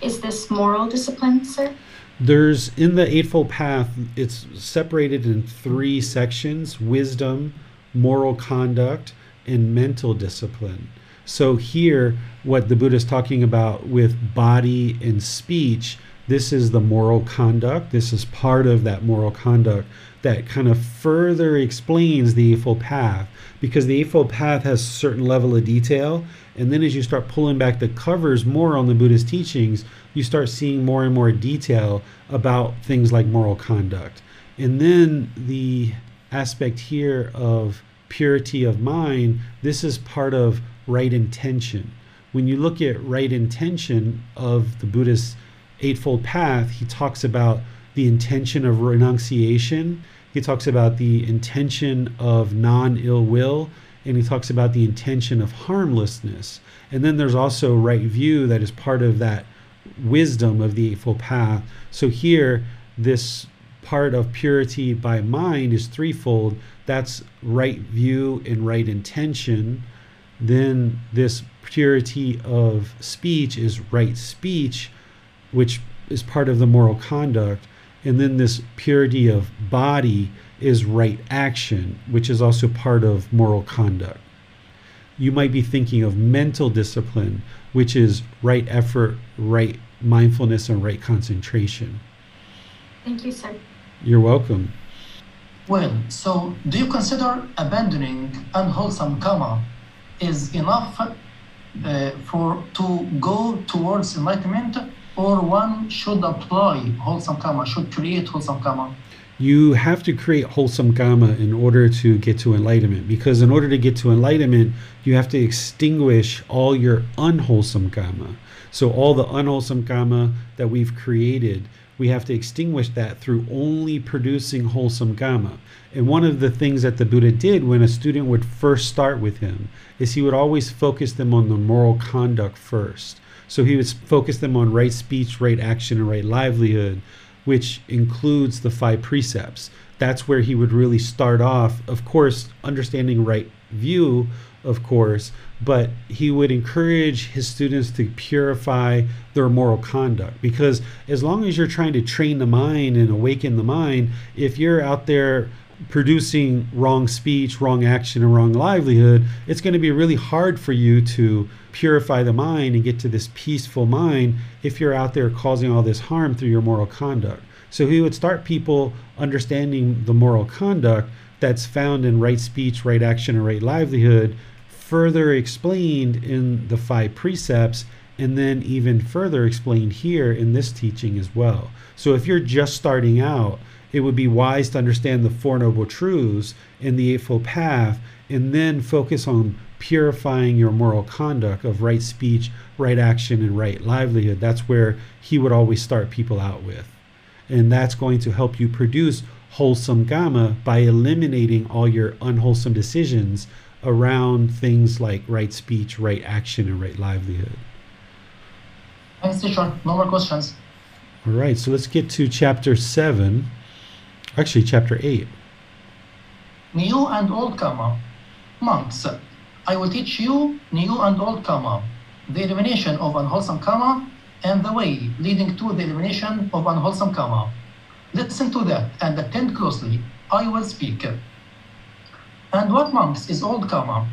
Is this moral discipline, sir? There's in the Eightfold Path, it's separated in three sections wisdom, moral conduct, and mental discipline. So, here, what the Buddha is talking about with body and speech, This is the moral conduct. This is part of that moral conduct that kind of further explains the Eightfold Path because the Eightfold Path has a certain level of detail. And then as you start pulling back the covers more on the Buddhist teachings, you start seeing more and more detail about things like moral conduct. And then the aspect here of purity of mind, this is part of right intention. When you look at right intention of the Buddhist Eightfold Path, he talks about the intention of renunciation, he talks about the intention of non ill will, and he talks about the intention of harmlessness. And then there's also right view that is part of that wisdom of the Eightfold Path. So here, this part of purity by mind is threefold that's right view and right intention. Then, this purity of speech is right speech, which is part of the moral conduct. And then, this purity of body is right action, which is also part of moral conduct. You might be thinking of mental discipline, which is right effort, right mindfulness, and right concentration. Thank you, sir. You're welcome. Well, so do you consider abandoning unwholesome karma is enough uh, for to go towards enlightenment, or one should apply wholesome karma, should create wholesome karma? You have to create wholesome karma in order to get to enlightenment, because in order to get to enlightenment, you have to extinguish all your unwholesome karma. So all the unwholesome karma that we've created we have to extinguish that through only producing wholesome karma. And one of the things that the Buddha did when a student would first start with him is he would always focus them on the moral conduct first. So he would focus them on right speech, right action, and right livelihood, which includes the five precepts. That's where he would really start off, of course, understanding right view, of course, but he would encourage his students to purify their moral conduct because as long as you're trying to train the mind and awaken the mind, if you're out there producing wrong speech, wrong action, and wrong livelihood, it's going to be really hard for you to purify the mind and get to this peaceful mind if you're out there causing all this harm through your moral conduct. So he would start people understanding the moral conduct that's found in right speech, right action, and right livelihood further explained in the five precepts and then even further explained here in this teaching as well. So if you're just starting out, it would be wise to understand the Four Noble Truths in the Eightfold Path and then focus on purifying your moral conduct of right speech, right action, and right livelihood. That's where he would always start people out with. And that's going to help you produce wholesome karma by eliminating all your unwholesome decisions around things like right speech, right action, and right livelihood. Thanks, teacher. No more questions. All right, so let's get to chapter 7, actually, chapter 8. New and old karma. Monks, I will teach you new and old karma, the elimination of unwholesome karma, and the way leading to the elimination of unwholesome karma. Listen to that and attend closely. I will speak. And what monks is old karma?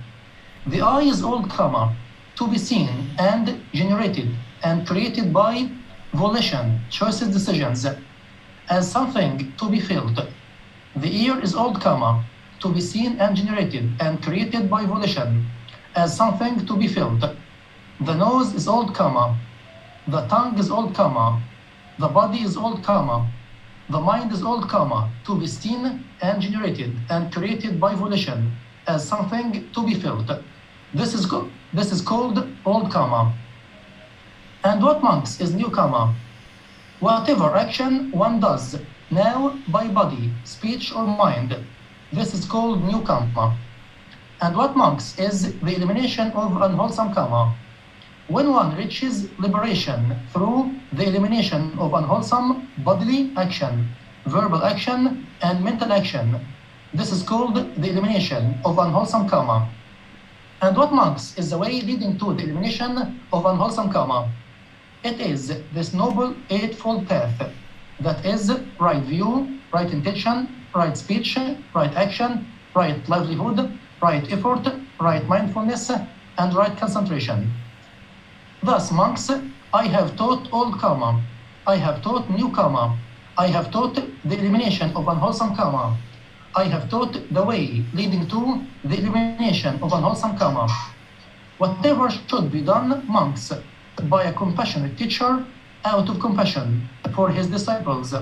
The eye is old karma, to be seen and generated and created by volition, choices, decisions, as something to be felt. The ear is old karma, to be seen and generated and created by volition, as something to be felt. The nose is old karma, the tongue is old karma, the body is old karma, the mind is old karma, to be seen and generated and created by volition as something to be felt. This is, this is called old karma. And what monks is new karma? Whatever action one does now by body, speech, or mind, this is called new karma. And what monks is the elimination of unwholesome karma? When one reaches liberation through the elimination of unwholesome bodily action, verbal action, and mental action, this is called the elimination of unwholesome karma. And what monks is the way leading to the elimination of unwholesome karma? It is this noble eightfold path that is right view, right intention, right speech, right action, right livelihood, right effort, right mindfulness, and right concentration. Thus, monks, I have taught old karma, I have taught new karma. I have taught the elimination of unwholesome karma. I have taught the way leading to the elimination of unwholesome karma. Whatever should be done, monks, by a compassionate teacher out of compassion for his disciples,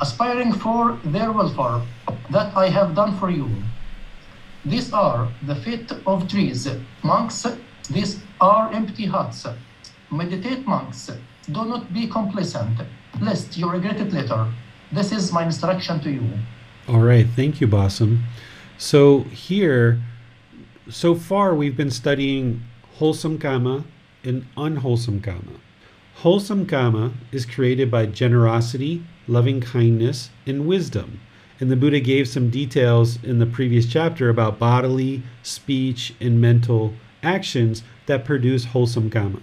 aspiring for their welfare, that I have done for you. These are the feet of trees. Monks, these are empty huts. Meditate, monks. Do not be complacent, lest you regret it later. This is my instruction to you. All right, thank you, Bassam. So here, so far we've been studying wholesome karma and unwholesome karma. Wholesome karma is created by generosity, loving kindness, and wisdom. And the Buddha gave some details in the previous chapter about bodily, speech, and mental actions that produce wholesome karma.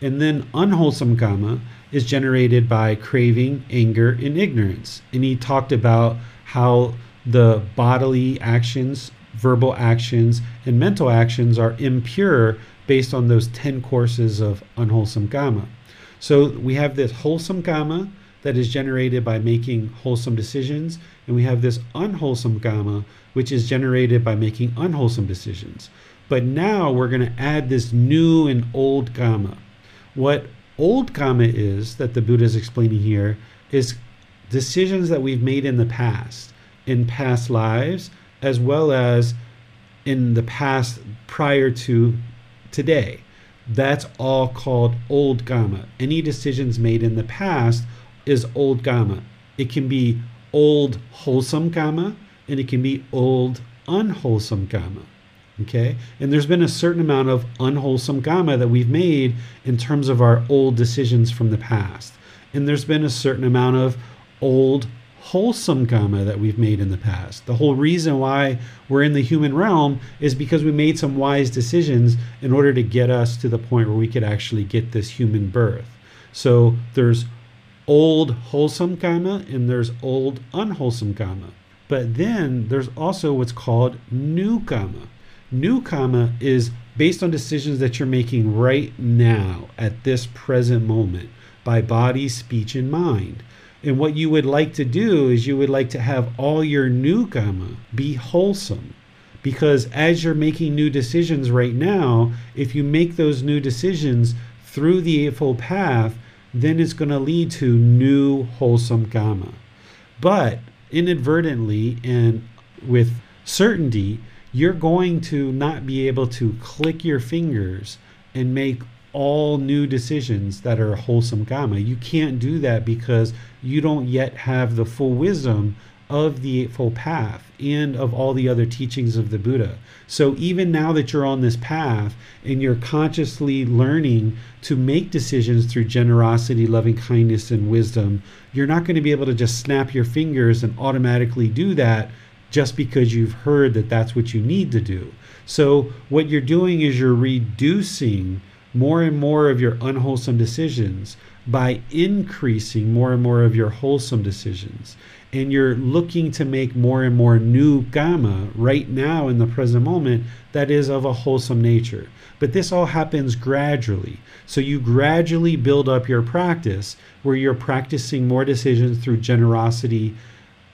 And then unwholesome karma is generated by craving, anger, and ignorance. And he talked about how the bodily actions, verbal actions, and mental actions are impure based on those 10 courses of unwholesome karma. So we have this wholesome karma that is generated by making wholesome decisions, and we have this unwholesome karma which is generated by making unwholesome decisions. But now we're going to add this new and old karma. What old karma is that the Buddha is explaining here is decisions that we've made in the past, in past lives, as well as in the past prior to today. That's all called old karma. Any decisions made in the past is old karma. It can be old wholesome karma and it can be old unwholesome karma. Okay? And there's been a certain amount of unwholesome karma that we've made in terms of our old decisions from the past. And there's been a certain amount of old wholesome karma that we've made in the past. The whole reason why we're in the human realm is because we made some wise decisions in order to get us to the point where we could actually get this human birth. So there's old wholesome karma and there's old unwholesome karma. But then there's also what's called new karma. New karma is based on decisions that you're making right now at this present moment by body, speech, and mind. And what you would like to do is you would like to have all your new karma be wholesome. Because as you're making new decisions right now, if you make those new decisions through the Eightfold Path, then it's going to lead to new wholesome karma. But inadvertently and with certainty, you're going to not be able to click your fingers and make all new decisions that are wholesome karma. You can't do that because you don't yet have the full wisdom of the Eightfold Path and of all the other teachings of the Buddha. So even now that you're on this path and you're consciously learning to make decisions through generosity, loving kindness, and wisdom, you're not going to be able to just snap your fingers and automatically do that just because you've heard that that's what you need to do. So what you're doing is you're reducing more and more of your unwholesome decisions by increasing more and more of your wholesome decisions. And you're looking to make more and more new karma right now in the present moment that is of a wholesome nature. But this all happens gradually. So you gradually build up your practice where you're practicing more decisions through generosity,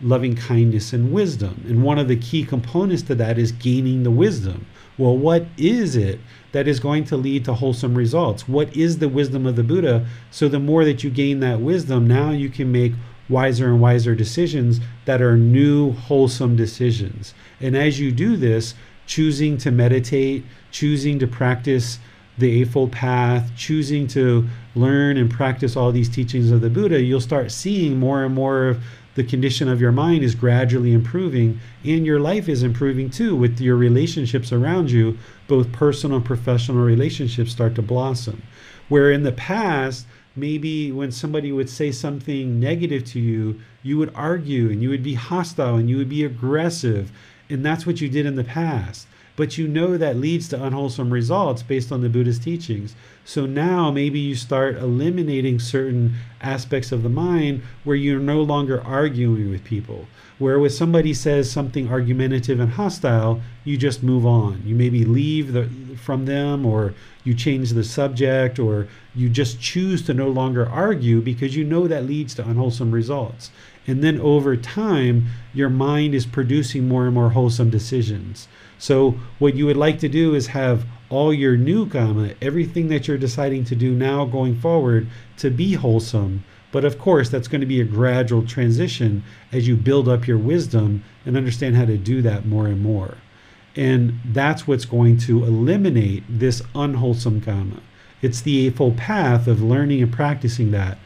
loving kindness, and wisdom. And one of the key components to that is gaining the wisdom. Well, what is it that is going to lead to wholesome results? What is the wisdom of the Buddha? So, the more that you gain that wisdom, now you can make wiser and wiser decisions that are new, wholesome decisions. And as you do this, choosing to meditate, choosing to practice the Eightfold Path, choosing to learn and practice all these teachings of the Buddha, you'll start seeing more and more of the condition of your mind is gradually improving and your life is improving too with your relationships around you both personal and professional relationships start to blossom where in the past maybe when somebody would say something negative to you you would argue and you would be hostile and you would be aggressive and that's what you did in the past but you know that leads to unwholesome results based on the Buddhist teachings. So now maybe you start eliminating certain aspects of the mind where you're no longer arguing with people, Where with somebody says something argumentative and hostile, you just move on. You maybe leave the, from them or you change the subject or you just choose to no longer argue because you know that leads to unwholesome results. And then over time, your mind is producing more and more wholesome decisions. So, what you would like to do is have all your new karma, everything that you're deciding to do now going forward, to be wholesome but of course, that's going to be a gradual transition as you build up your wisdom and understand how to do that more and more. And that's what's going to eliminate this unwholesome karma. It's the Eightfold Path of learning and practicing that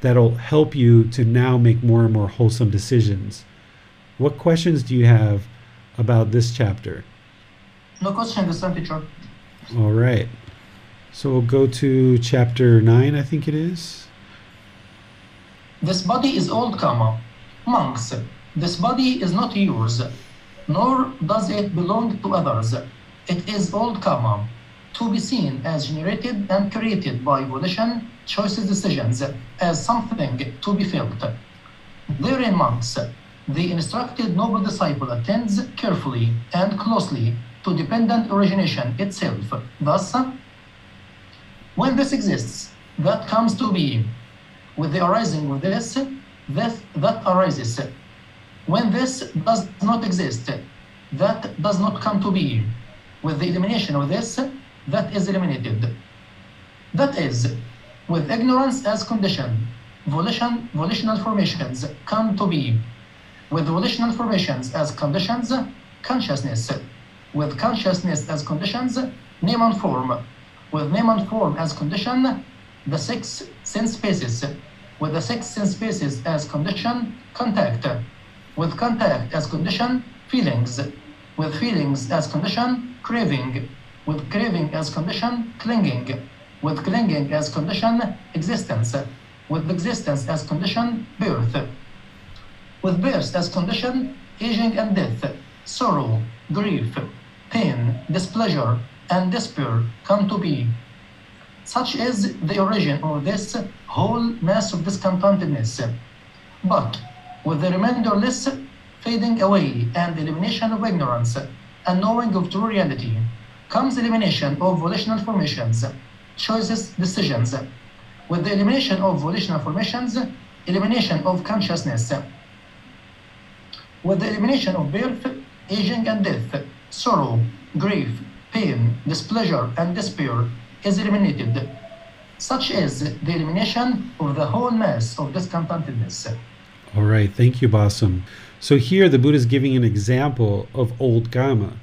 that'll help you to now make more and more wholesome decisions. What questions do you have about this chapter? No question, this teacher. All right. So we'll go to chapter 9, I think it is. This body is old karma. Monks, this body is not yours, nor does it belong to others. It is old karma, to be seen as generated and created by volition, choices, decisions, as something to be felt. Therein, monks, the instructed noble disciple attends carefully and closely to dependent origination itself. Thus, when this exists, that comes to be with the arising of this, this that arises. When this does not exist, that does not come to be. With the elimination of this, that is eliminated. That is, with ignorance as condition, volition, volitional formations come to be. With volitional formations as conditions, consciousness. With consciousness as conditions, name and form. With name and form as condition, the six sense spaces with the six sense spaces as condition, contact. With contact as condition, feelings. With feelings as condition, craving. With craving as condition, clinging. With clinging as condition, existence. With existence as condition, birth. With birth as condition, aging and death, sorrow, grief, pain, displeasure, and despair come to be. Such is the origin of this whole mass of discontentedness. But with the reminderless fading away and elimination of ignorance and knowing of true reality comes elimination of volitional formations, choices, decisions. With the elimination of volitional formations, elimination of consciousness. With the elimination of birth, aging and death, sorrow, grief, pain, displeasure, and despair, is eliminated, such as the elimination of the whole mass of discontentedness. All right, thank you, Basam. So here the Buddha is giving an example of old Kamma.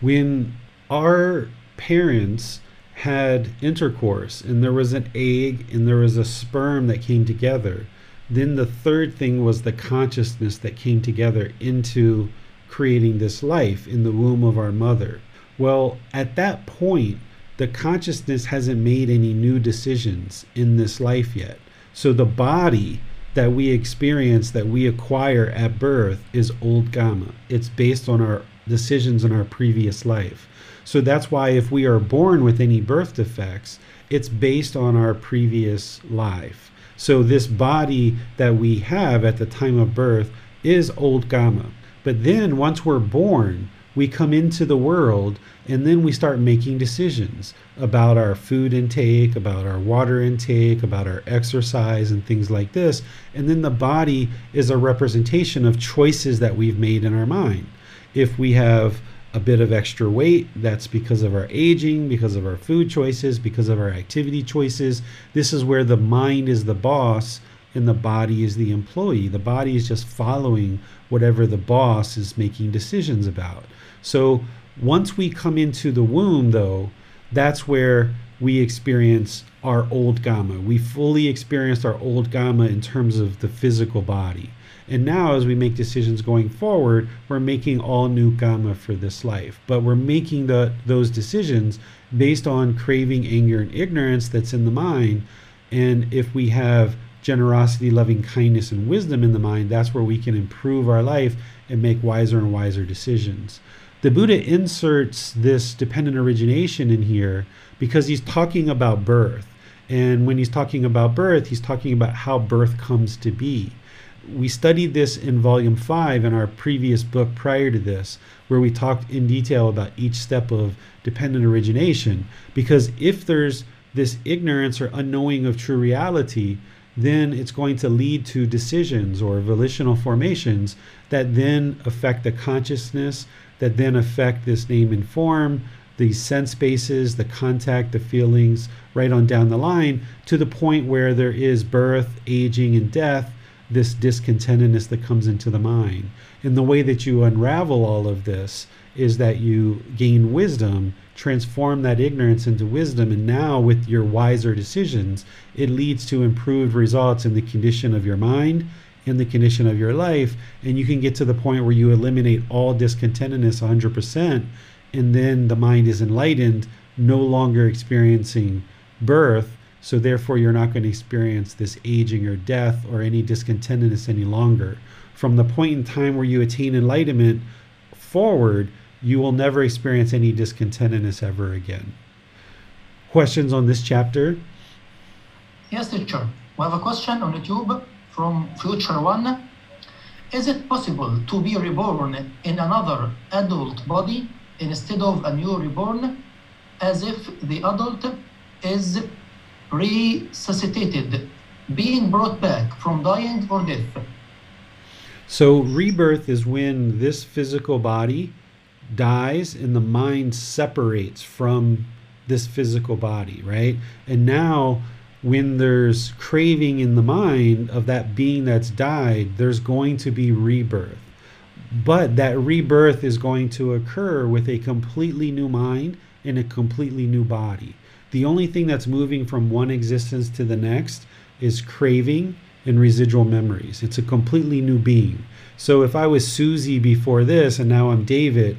When our parents had intercourse and there was an egg and there was a sperm that came together, then the third thing was the consciousness that came together into creating this life in the womb of our mother. Well, at that point, the consciousness hasn't made any new decisions in this life yet. So the body that we experience, that we acquire at birth, is old kamma. It's based on our decisions in our previous life. So that's why if we are born with any birth defects, it's based on our previous life. So this body that we have at the time of birth is old kamma. But then once we're born, we come into the world and then we start making decisions about our food intake, about our water intake, about our exercise, and things like this. And then the body is a representation of choices that we've made in our mind. If we have a bit of extra weight, that's because of our aging, because of our food choices, because of our activity choices. This is where the mind is the boss and the body is the employee. The body is just following whatever the boss is making decisions about. So once we come into the womb, though, that's where we experience our old kamma. We fully experienced our old kamma in terms of the physical body. And now, as we make decisions going forward, we're making all new kamma for this life. But we're making the, those decisions based on craving, anger, and ignorance that's in the mind. And if we have generosity, loving kindness, and wisdom in the mind, that's where we can improve our life and make wiser and wiser decisions the Buddha inserts this dependent origination in here because he's talking about birth. And when he's talking about birth, he's talking about how birth comes to be. we studied this in volume five in our previous book prior to this, where we talked in detail about each step of dependent origination. Because if there's this ignorance or unknowing of true reality, then it's going to lead to decisions or volitional formations that then affect the consciousness, that then affect this name and form, the sense bases, the contact, the feelings, right on down the line, to the point where there is birth, aging, and death, this discontentedness that comes into the mind. And the way that you unravel all of this is that you gain wisdom, transform that ignorance into wisdom, and now with your wiser decisions, it leads to improved results in the condition of your mind, in the condition of your life, and you can get to the point where you eliminate all discontentedness 100%, and then the mind is enlightened, no longer experiencing birth. So, therefore, you're not going to experience this aging or death or any discontentedness any longer. From the point in time where you attain enlightenment forward, you will never experience any discontentedness ever again. Questions on this chapter? Yes, teacher. We have a question on YouTube from Future One. Is it possible to be reborn in another adult body instead of a new reborn, as if the adult is resuscitated, being brought back from dying or death? So, rebirth is when this physical body dies and the mind separates from this physical body, right? And now, when there's craving in the mind of that being that's died, there's going to be rebirth. But that rebirth is going to occur with a completely new mind and a completely new body. The only thing that's moving from one existence to the next is craving and residual memories. It's a completely new being. So if I was Susie before this and now I'm David,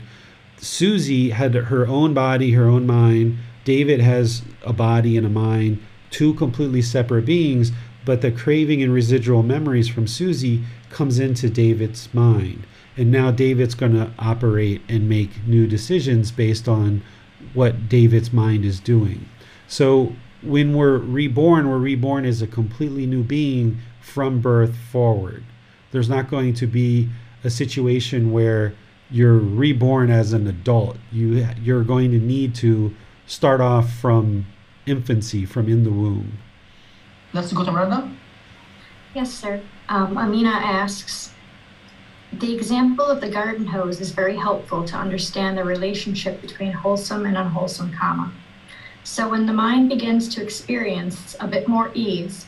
Susie had her own body, her own mind. David has a body and a mind, two completely separate beings, but the craving and residual memories from Susie comes into David's mind. And now David's going to operate and make new decisions based on what David's mind is doing. So when we're reborn, we're reborn as a completely new being from birth forward. There's not going to be a situation where you're reborn as an adult. You you're going to need to start off from infancy, from in the womb. Let's go to Miranda. Yes, sir. Um, Amina asks, the example of the garden hose is very helpful to understand the relationship between wholesome and unwholesome karma. So when the mind begins to experience a bit more ease,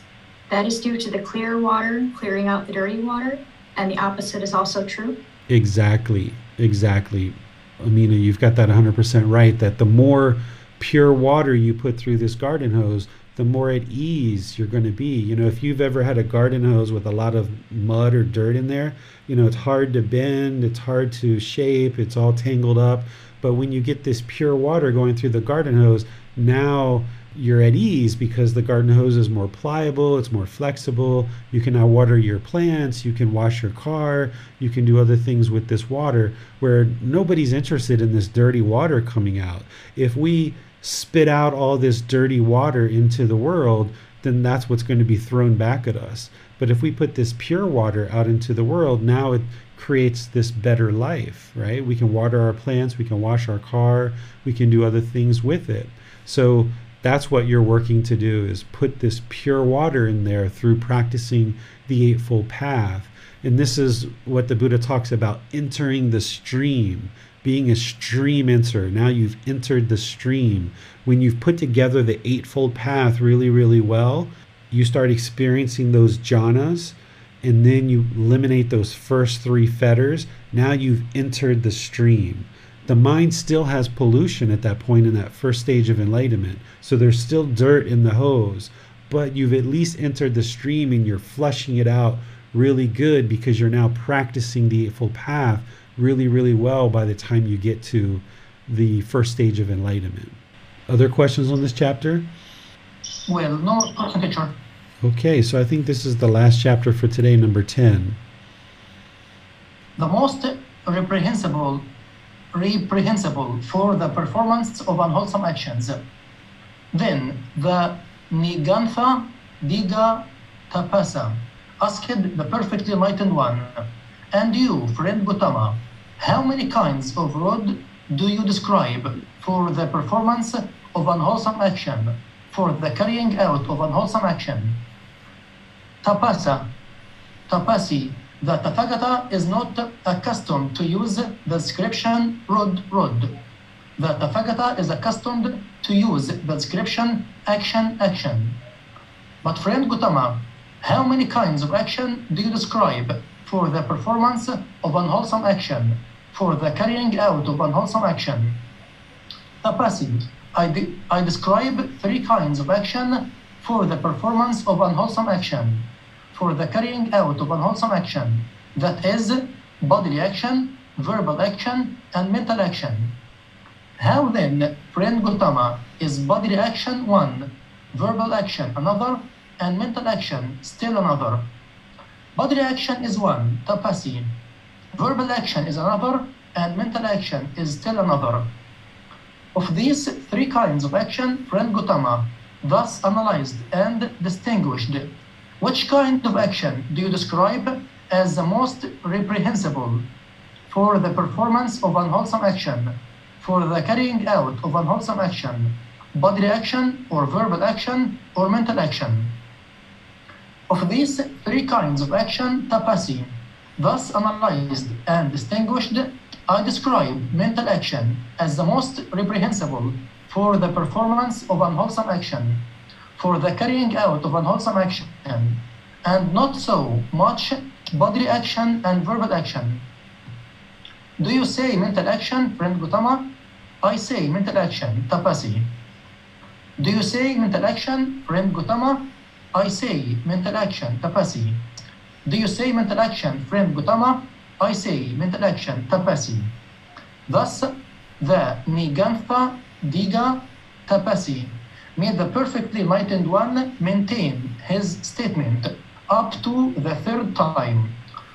that is due to the clear water clearing out the dirty water, and the opposite is also true. Exactly, exactly. Amina, you've got that 100% right. That the more pure water you put through this garden hose, the more at ease you're going to be. You know, if you've ever had a garden hose with a lot of mud or dirt in there, you know, it's hard to bend, it's hard to shape, it's all tangled up. But when you get this pure water going through the garden hose, now you're at ease because the garden hose is more pliable, it's more flexible. You can now water your plants, you can wash your car, you can do other things with this water where nobody's interested in this dirty water coming out. If we spit out all this dirty water into the world, then that's what's going to be thrown back at us. But if we put this pure water out into the world, now it creates this better life, right? We can water our plants, we can wash our car, we can do other things with it. So that's what you're working to do is put this pure water in there through practicing the eightfold path. And this is what the Buddha talks about entering the stream, being a stream enter. Now you've entered the stream. When you've put together the eightfold path really, really well, you start experiencing those jhanas and then you eliminate those first three fetters. Now you've entered the stream the mind still has pollution at that point in that first stage of enlightenment. So there's still dirt in the hose, but you've at least entered the stream and you're flushing it out really good because you're now practicing the Eightfold Path really, really well by the time you get to the first stage of enlightenment. Other questions on this chapter? Well, no, teacher. Okay, so I think this is the last chapter for today, number 10. The most reprehensible reprehensible for the performance of unwholesome actions. Then the Nigantha Digha Tapasa asked the perfectly enlightened one, And you, friend Gautama, how many kinds of rod do you describe for the performance of unwholesome action, for the carrying out of unwholesome action? Tapasa, tapasi, the Tathagata is not accustomed to use the description rod rod. The Tathagata is accustomed to use the description action action. But friend Gautama, how many kinds of action do you describe for the performance of unwholesome action, for the carrying out of unwholesome action? Tapasi, I, de- I describe three kinds of action for the performance of unwholesome action, for the carrying out of unwholesome action, that is, bodily action, verbal action, and mental action. How then, friend Gautama, is bodily action one, verbal action another, and mental action still another? Bodily action is one, tapasi. Verbal action is another, and mental action is still another. Of these three kinds of action, friend Gautama thus analyzed and distinguished. Which kind of action do you describe as the most reprehensible for the performance of unwholesome action, for the carrying out of unwholesome action, bodily action or verbal action or mental action? Of these three kinds of action, tapasi, thus analyzed and distinguished, I describe mental action as the most reprehensible for the performance of unwholesome action, for the carrying out of unwholesome action, and not so much bodily action and verbal action. Do you say mental action, friend Gautama? I say mental action, tapasi. Do you say mental action, friend Gautama? I say mental action, tapasi. Do you say mental action, friend Gautama? I say mental action, tapasi. Thus, the Nigantha Digha Tapasi made the perfectly enlightened one maintain his statement up to the third time,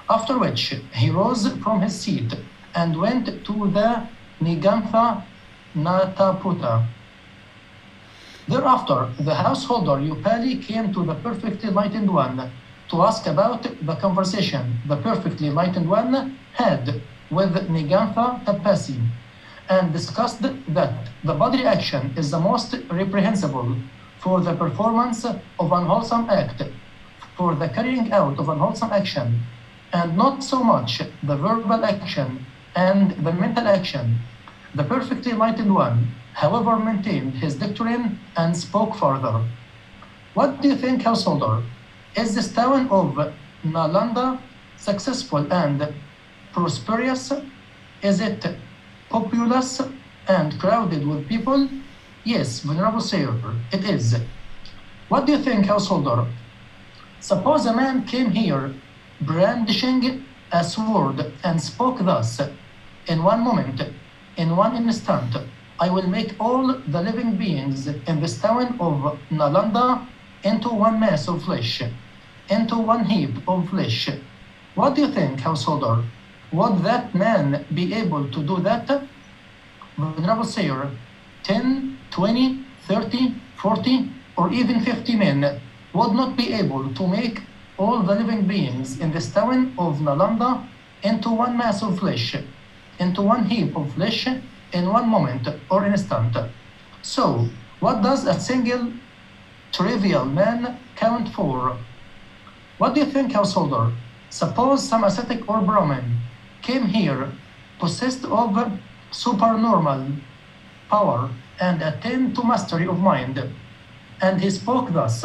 after which he rose from his seat and went to the Nigantha Nataputta. Thereafter, the householder Upali came to the perfectly enlightened one to ask about the conversation the perfectly enlightened one had with Nigantha Tapasi and discussed that the bodily action is the most reprehensible for the performance of unwholesome act, for the carrying out of unwholesome action, and not so much the verbal action and the mental action. The perfectly enlightened one, however, maintained his doctrine and spoke further. What do you think, householder? Is this town of Nalanda successful and prosperous? Is it populous and crowded with people? Yes, Venerable Sayer, it is. What do you think, householder? Suppose a man came here brandishing a sword and spoke thus In one moment, in one instant, I will make all the living beings in this town of Nalanda into one mass of flesh, into one heap of flesh. What do you think, householder? Would that man be able to do that? Venerable Sayer, 10, 20, 30, 40, or even 50 men would not be able to make all the living beings in this town of Nalanda into one mass of flesh, into one heap of flesh in one moment or instant. So, what does a single trivial man count for? What do you think, householder? Suppose some ascetic or Brahmin came here possessed of supernormal power and attained to mastery of mind, and he spoke thus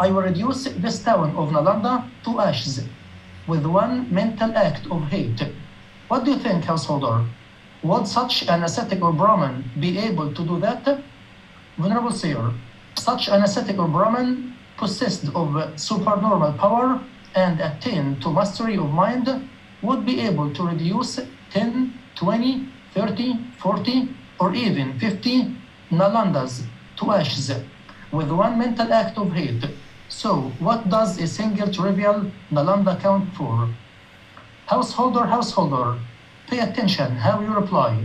I will reduce this town of Nalanda to ashes with one mental act of hate. What do you think, householder? Would such an ascetic or Brahmin be able to do that? Venerable Sayer, such an ascetic or Brahmin possessed of supernormal power and attained to mastery of mind would be able to reduce 10, 20, 30, 40, or even 50 Nalandas to ashes with one mental act of hate. So, what does a single trivial Nalanda count for? Householder, householder, pay attention how you reply.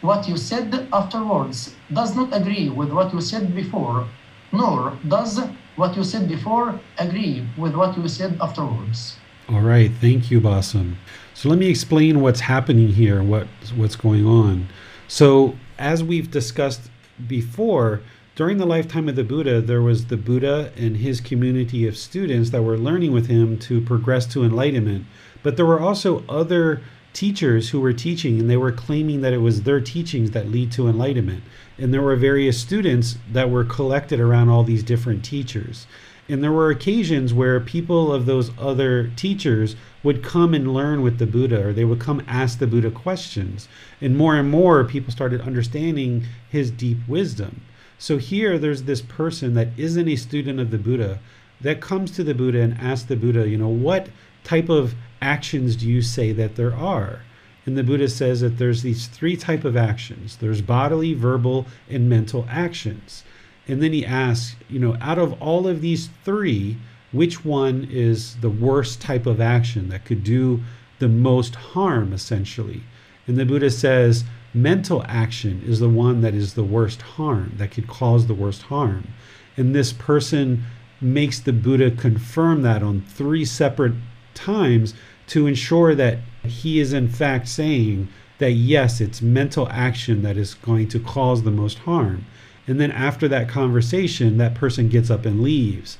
What you said afterwards does not agree with what you said before, nor does what you said before agree with what you said afterwards. All right, thank you, Basam. So let me explain what's happening here, what what's going on. So as we've discussed before, during the lifetime of the Buddha, there was the Buddha and his community of students that were learning with him to progress to enlightenment. But there were also other teachers who were teaching and they were claiming that it was their teachings that lead to enlightenment. And there were various students that were collected around all these different teachers. And there were occasions where people of those other teachers would come and learn with the Buddha, or they would come ask the Buddha questions. And more and more people started understanding his deep wisdom. So here there's this person that isn't a student of the Buddha that comes to the Buddha and asks the Buddha, you know, what type of actions do you say that there are? And the Buddha says that there's these three type of actions. There's bodily, verbal, and mental actions. And then he asks, you know, out of all of these three, which one is the worst type of action that could do the most harm, essentially? And the Buddha says, mental action is the one that is the worst harm, that could cause the worst harm. And this person makes the Buddha confirm that on three separate times to ensure that he is, in fact, saying that yes, it's mental action that is going to cause the most harm. And then after that conversation, that person gets up and leaves.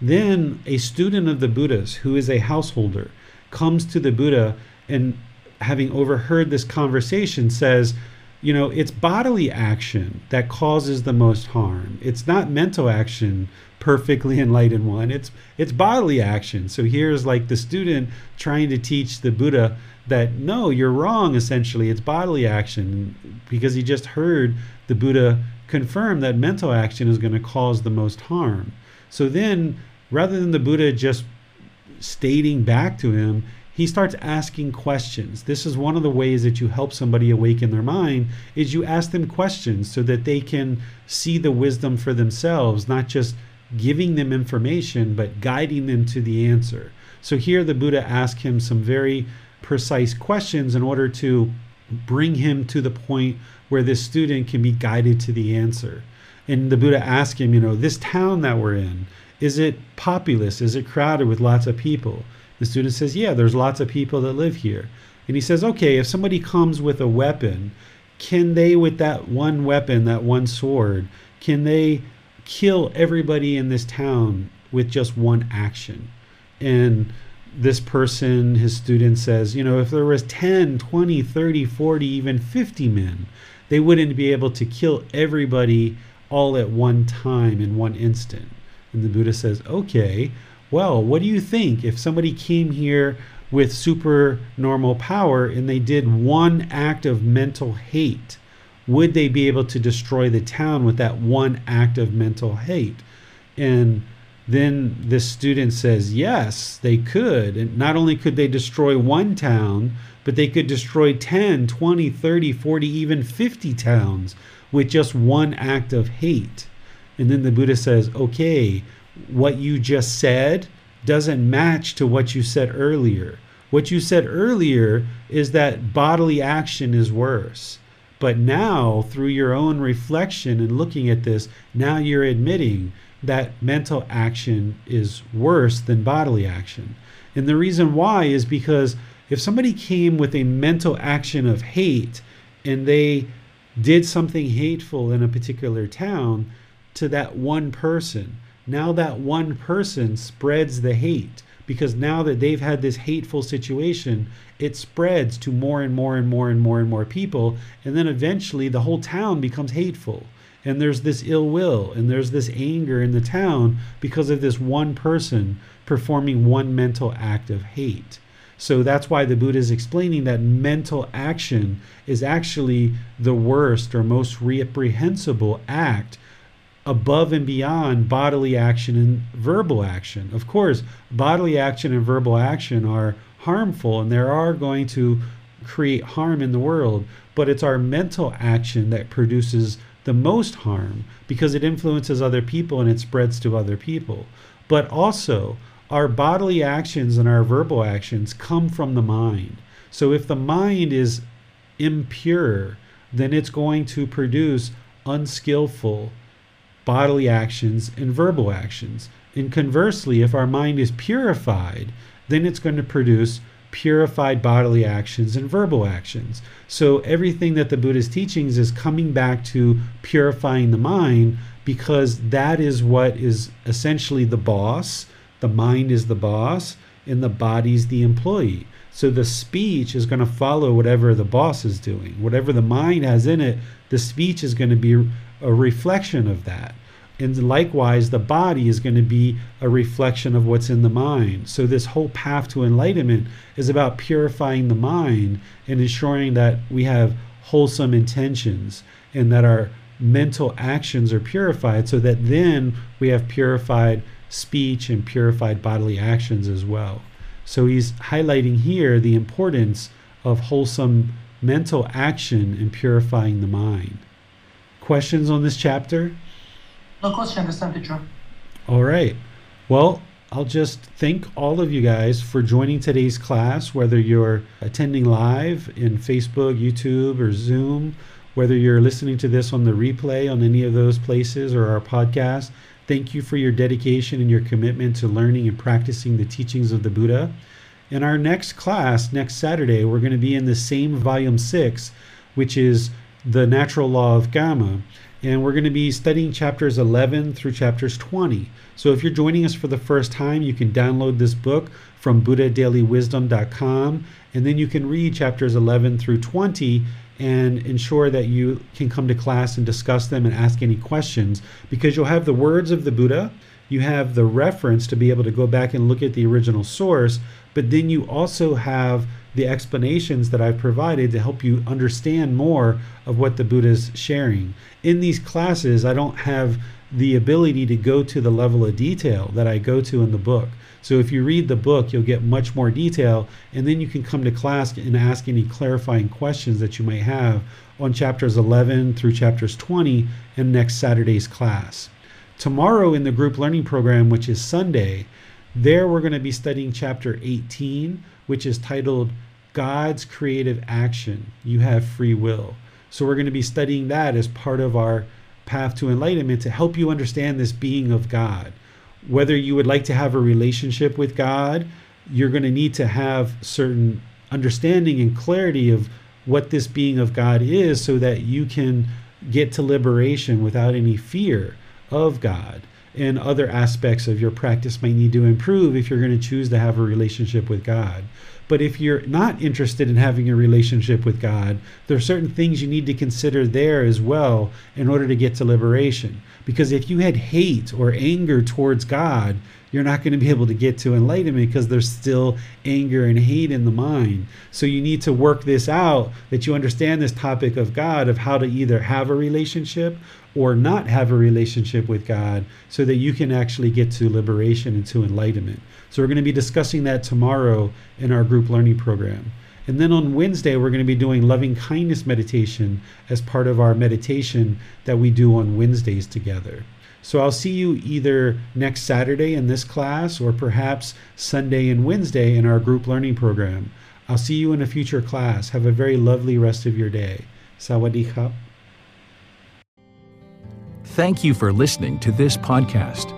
Then a student of the Buddha's, who is a householder, comes to the Buddha and, having overheard this conversation, says, You know, it's bodily action that causes the most harm. It's not mental action, perfectly enlightened one. It's it's bodily action. So here's like the student trying to teach the Buddha that no, you're wrong. Essentially, it's bodily action because he just heard the Buddha confirm that mental action is going to cause the most harm. So then, rather than the Buddha just stating back to him, he starts asking questions. This is one of the ways that you help somebody awaken their mind is you ask them questions so that they can see the wisdom for themselves, not just giving them information but guiding them to the answer. So here the Buddha asks him some very precise questions in order to bring him to the point where this student can be guided to the answer. And the Buddha asked him, you know, this town that we're in, is it populous? Is it crowded with lots of people? The student says, yeah, there's lots of people that live here. And he says, okay, if somebody comes with a weapon, can they, with that one weapon, that one sword, can they kill everybody in this town with just one action? And this person, his student says, you know, if there was 10, 20, 30, 40, even 50 men, they wouldn't be able to kill everybody all at one time in one instant. And the Buddha says, okay, well, what do you think if somebody came here with super normal power and they did one act of mental hate? Would they be able to destroy the town with that one act of mental hate? And then this student says, yes, they could. And not only could they destroy one town, but they could destroy 10, 20, 30, 40, even 50 towns with just one act of hate. And then the Buddha says, okay, what you just said doesn't match to what you said earlier. What you said earlier is that bodily action is worse. But now, through your own reflection and looking at this, now you're admitting that mental action is worse than bodily action. And the reason why is because if somebody came with a mental action of hate and they did something hateful in a particular town to that one person, now that one person spreads the hate because now that they've had this hateful situation, it spreads to more and more and more and more and more people. And then eventually the whole town becomes hateful. And there's this ill will and there's this anger in the town because of this one person performing one mental act of hate. So that's why the Buddha is explaining that mental action is actually the worst or most reprehensible act above and beyond bodily action and verbal action. Of course, bodily action and verbal action are harmful and they are going to create harm in the world, but it's our mental action that produces the most harm because it influences other people and it spreads to other people. But also, our bodily actions and our verbal actions come from the mind. So if the mind is impure, then it's going to produce unskillful bodily actions and verbal actions. And conversely, if our mind is purified, then it's going to produce purified bodily actions and verbal actions. So everything that the Buddha's teachings is coming back to purifying the mind because that is what is essentially the boss. The mind is the boss and the body's the employee. So the speech is going to follow whatever the boss is doing. Whatever the mind has in it, the speech is going to be a reflection of that. And likewise, the body is going to be a reflection of what's in the mind. So, this whole path to enlightenment is about purifying the mind and ensuring that we have wholesome intentions and that our mental actions are purified so that then we have purified speech and purified bodily actions as well. So, he's highlighting here the importance of wholesome mental action in purifying the mind. Questions on this chapter? No question, understand, teacher. All right. Well, I'll just thank all of you guys for joining today's class, whether you're attending live in Facebook, YouTube, or Zoom, whether you're listening to this on the replay on any of those places or our podcast. Thank you for your dedication and your commitment to learning and practicing the teachings of the Buddha. In our next class, next Saturday, we're going to be in the same volume six, which is the natural law of Karma and we're going to be studying chapters 11 through chapters 20. So if you're joining us for the first time, you can download this book from buddhadailywisdom.com and then you can read chapters 11 through 20 and ensure that you can come to class and discuss them and ask any questions because you'll have the words of the Buddha, you have the reference to be able to go back and look at the original source, but then you also have the explanations that I've provided to help you understand more of what the Buddha is sharing. In these classes, I don't have the ability to go to the level of detail that I go to in the book. So if you read the book, you'll get much more detail, and then you can come to class and ask any clarifying questions that you might have on chapters 11 through chapters 20 in next Saturday's class. Tomorrow in the group learning program, which is Sunday, there we're going to be studying chapter 18, which is titled God's creative action. You have free will. So we're going to be studying that as part of our path to enlightenment to help you understand this being of God. Whether you would like to have a relationship with God, you're going to need to have certain understanding and clarity of what this being of God is so that you can get to liberation without any fear of God. And other aspects of your practice might need to improve if you're going to choose to have a relationship with God. But if you're not interested in having a relationship with God, there are certain things you need to consider there as well in order to get to liberation. Because if you had hate or anger towards God, you're not going to be able to get to enlightenment because there's still anger and hate in the mind. So you need to work this out that you understand this topic of God, of how to either have a relationship or not have a relationship with God so that you can actually get to liberation and to enlightenment. So we're going to be discussing that tomorrow in our group learning program. And then on Wednesday, we're going to be doing loving kindness meditation as part of our meditation that we do on Wednesdays together. So I'll see you either next Saturday in this class or perhaps Sunday and Wednesday in our group learning program. I'll see you in a future class. Have a very lovely rest of your day. Sawadee Thank you for listening to this podcast.